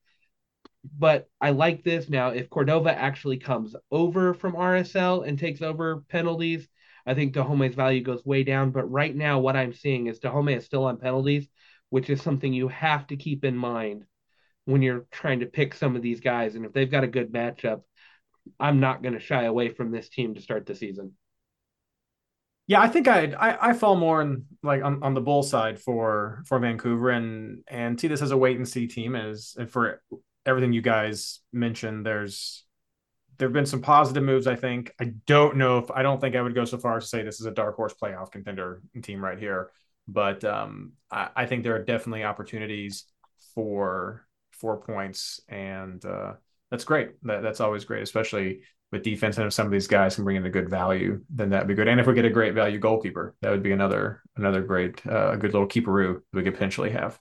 but I like this now. If Cordova actually comes over from RSL and takes over penalties, I think Dájome's value goes way down. But right now, what I'm seeing is Dájome is still on penalties, which is something you have to keep in mind when you're trying to pick some of these guys. And if they've got a good matchup, I'm not going to shy away from this team to start the season. Yeah, I think I'd, I I fall more in like on, on the bull side for for Vancouver and and see this as a wait and see team as for everything you guys mentioned, there's there have been some positive moves. I think I don't know if I don't think I would go so far as to say this is a dark horse playoff contender team right here, but um, I, I, think there are definitely opportunities for four points, and uh, that's great. That, that's always great, especially with defense. And if some of these guys can bring in a good value, then that'd be good. And if we get a great value goalkeeper, that would be another another great uh, a good little keeperoo we could potentially have.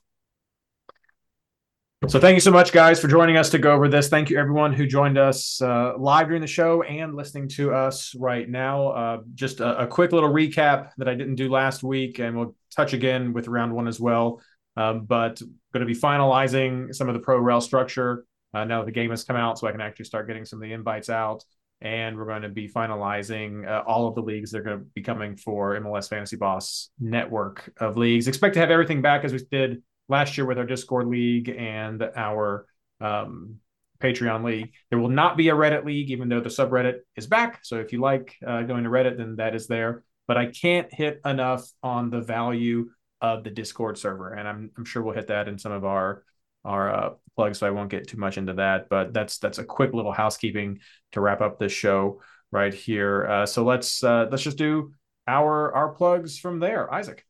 So thank you so much, guys, for joining us to go over this. Thank you, everyone who joined us uh, live during the show and listening to us right now. Uh, just a, a, quick little recap that I didn't do last week, and we'll touch again with round one as well. Um, but going to be finalizing some of the pro rel structure uh, now that the game has come out, so I can actually start getting some of the invites out. And we're going to be finalizing uh, all of the leagues that are going to be coming for MLS Fantasy Boss network of leagues. Expect to have everything back as we did last year with our Discord league and our um, Patreon league. There will not be a Reddit league, even though the subreddit is back. So if you like uh, going to Reddit, then that is there. But I can't hit enough on the value of the Discord server, and I'm I'm sure we'll hit that in some of our our uh, plugs. So I won't get too much into that. But that's that's a quick little housekeeping to wrap up this show right here. Uh, so let's uh, let's just do our our plugs from there. Isaac,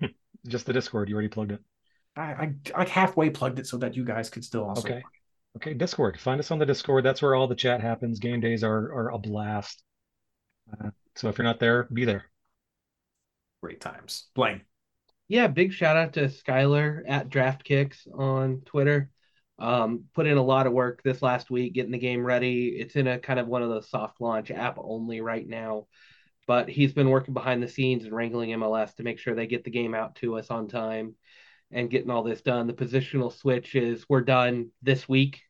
just the Discord. You already plugged it. I, I like halfway plugged it so that you guys could still also. Okay. Okay, Discord. Find us on the Discord. That's where all the chat happens. Game days are are a blast. Uh, so if you're not there, be there. Great times. Blaine. Yeah, big shout out to Skylar at DraftKicks on Twitter. Um, put in a lot of work this last week getting the game ready. It's in a kind of one of those soft launch app only right now, but he's been working behind the scenes and wrangling MLS to make sure they get the game out to us on time and getting all this done. The positional switches were done this week.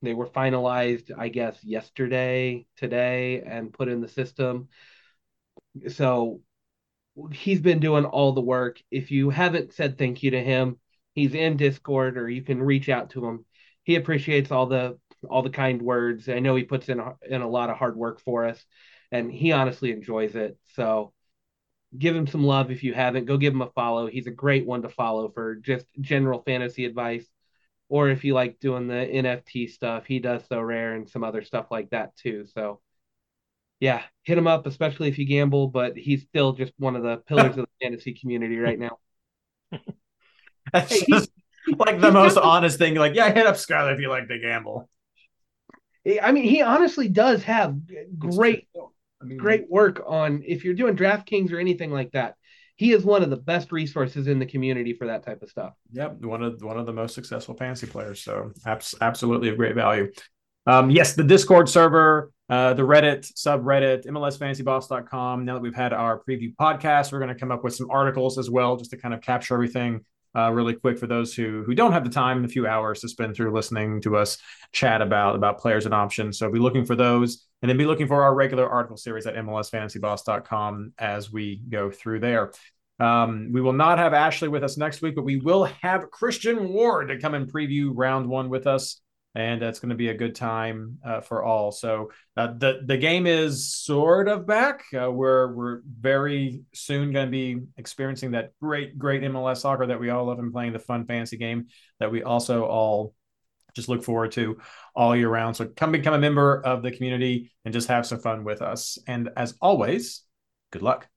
They were finalized, I guess, yesterday, today, and put in the system. So he's been doing all the work. If you haven't said thank you to him, he's in Discord or you can reach out to him. He appreciates all the all the kind words. I know he puts in in a lot of hard work for us and he honestly enjoys it. So give him some love if you haven't. Go give him a follow. He's a great one to follow for just general fantasy advice. Or if you like doing the NFT stuff, he does Sorare and some other stuff like that too. So yeah, hit him up, especially if you gamble, but he's still just one of the pillars of the fantasy community right now. That's hey, just like the most honest thing. Like, yeah, hit up Skyler if you like to gamble. I mean, he honestly does have great I mean, great work on if you're doing DraftKings or anything like that. He is one of the best resources in the community for that type of stuff. Yep, one of one of the most successful fantasy players. So abs- absolutely of great value. Um, yes, the Discord server, uh, the Reddit subreddit, MLSFantasyBoss.com. Now that we've had our preview podcast, we're going to come up with some articles as well, just to kind of capture everything uh, really quick for those who who don't have the time, in a few hours to spend through listening to us chat about about players and options. So be looking for those, and then be looking for our regular article series at MLSFantasyBoss.com as we go through there. Um, we will not have Ashley with us next week, but we will have Christian Ward to come and preview round one with us and it's going to be a good time uh, for all. So uh, the the game is sort of back. Uh, we're we're very soon going to be experiencing that great great MLS soccer that we all love and playing the fun fancy game that we also all just look forward to all year round. So come become a member of the community and just have some fun with us. And as always, good luck.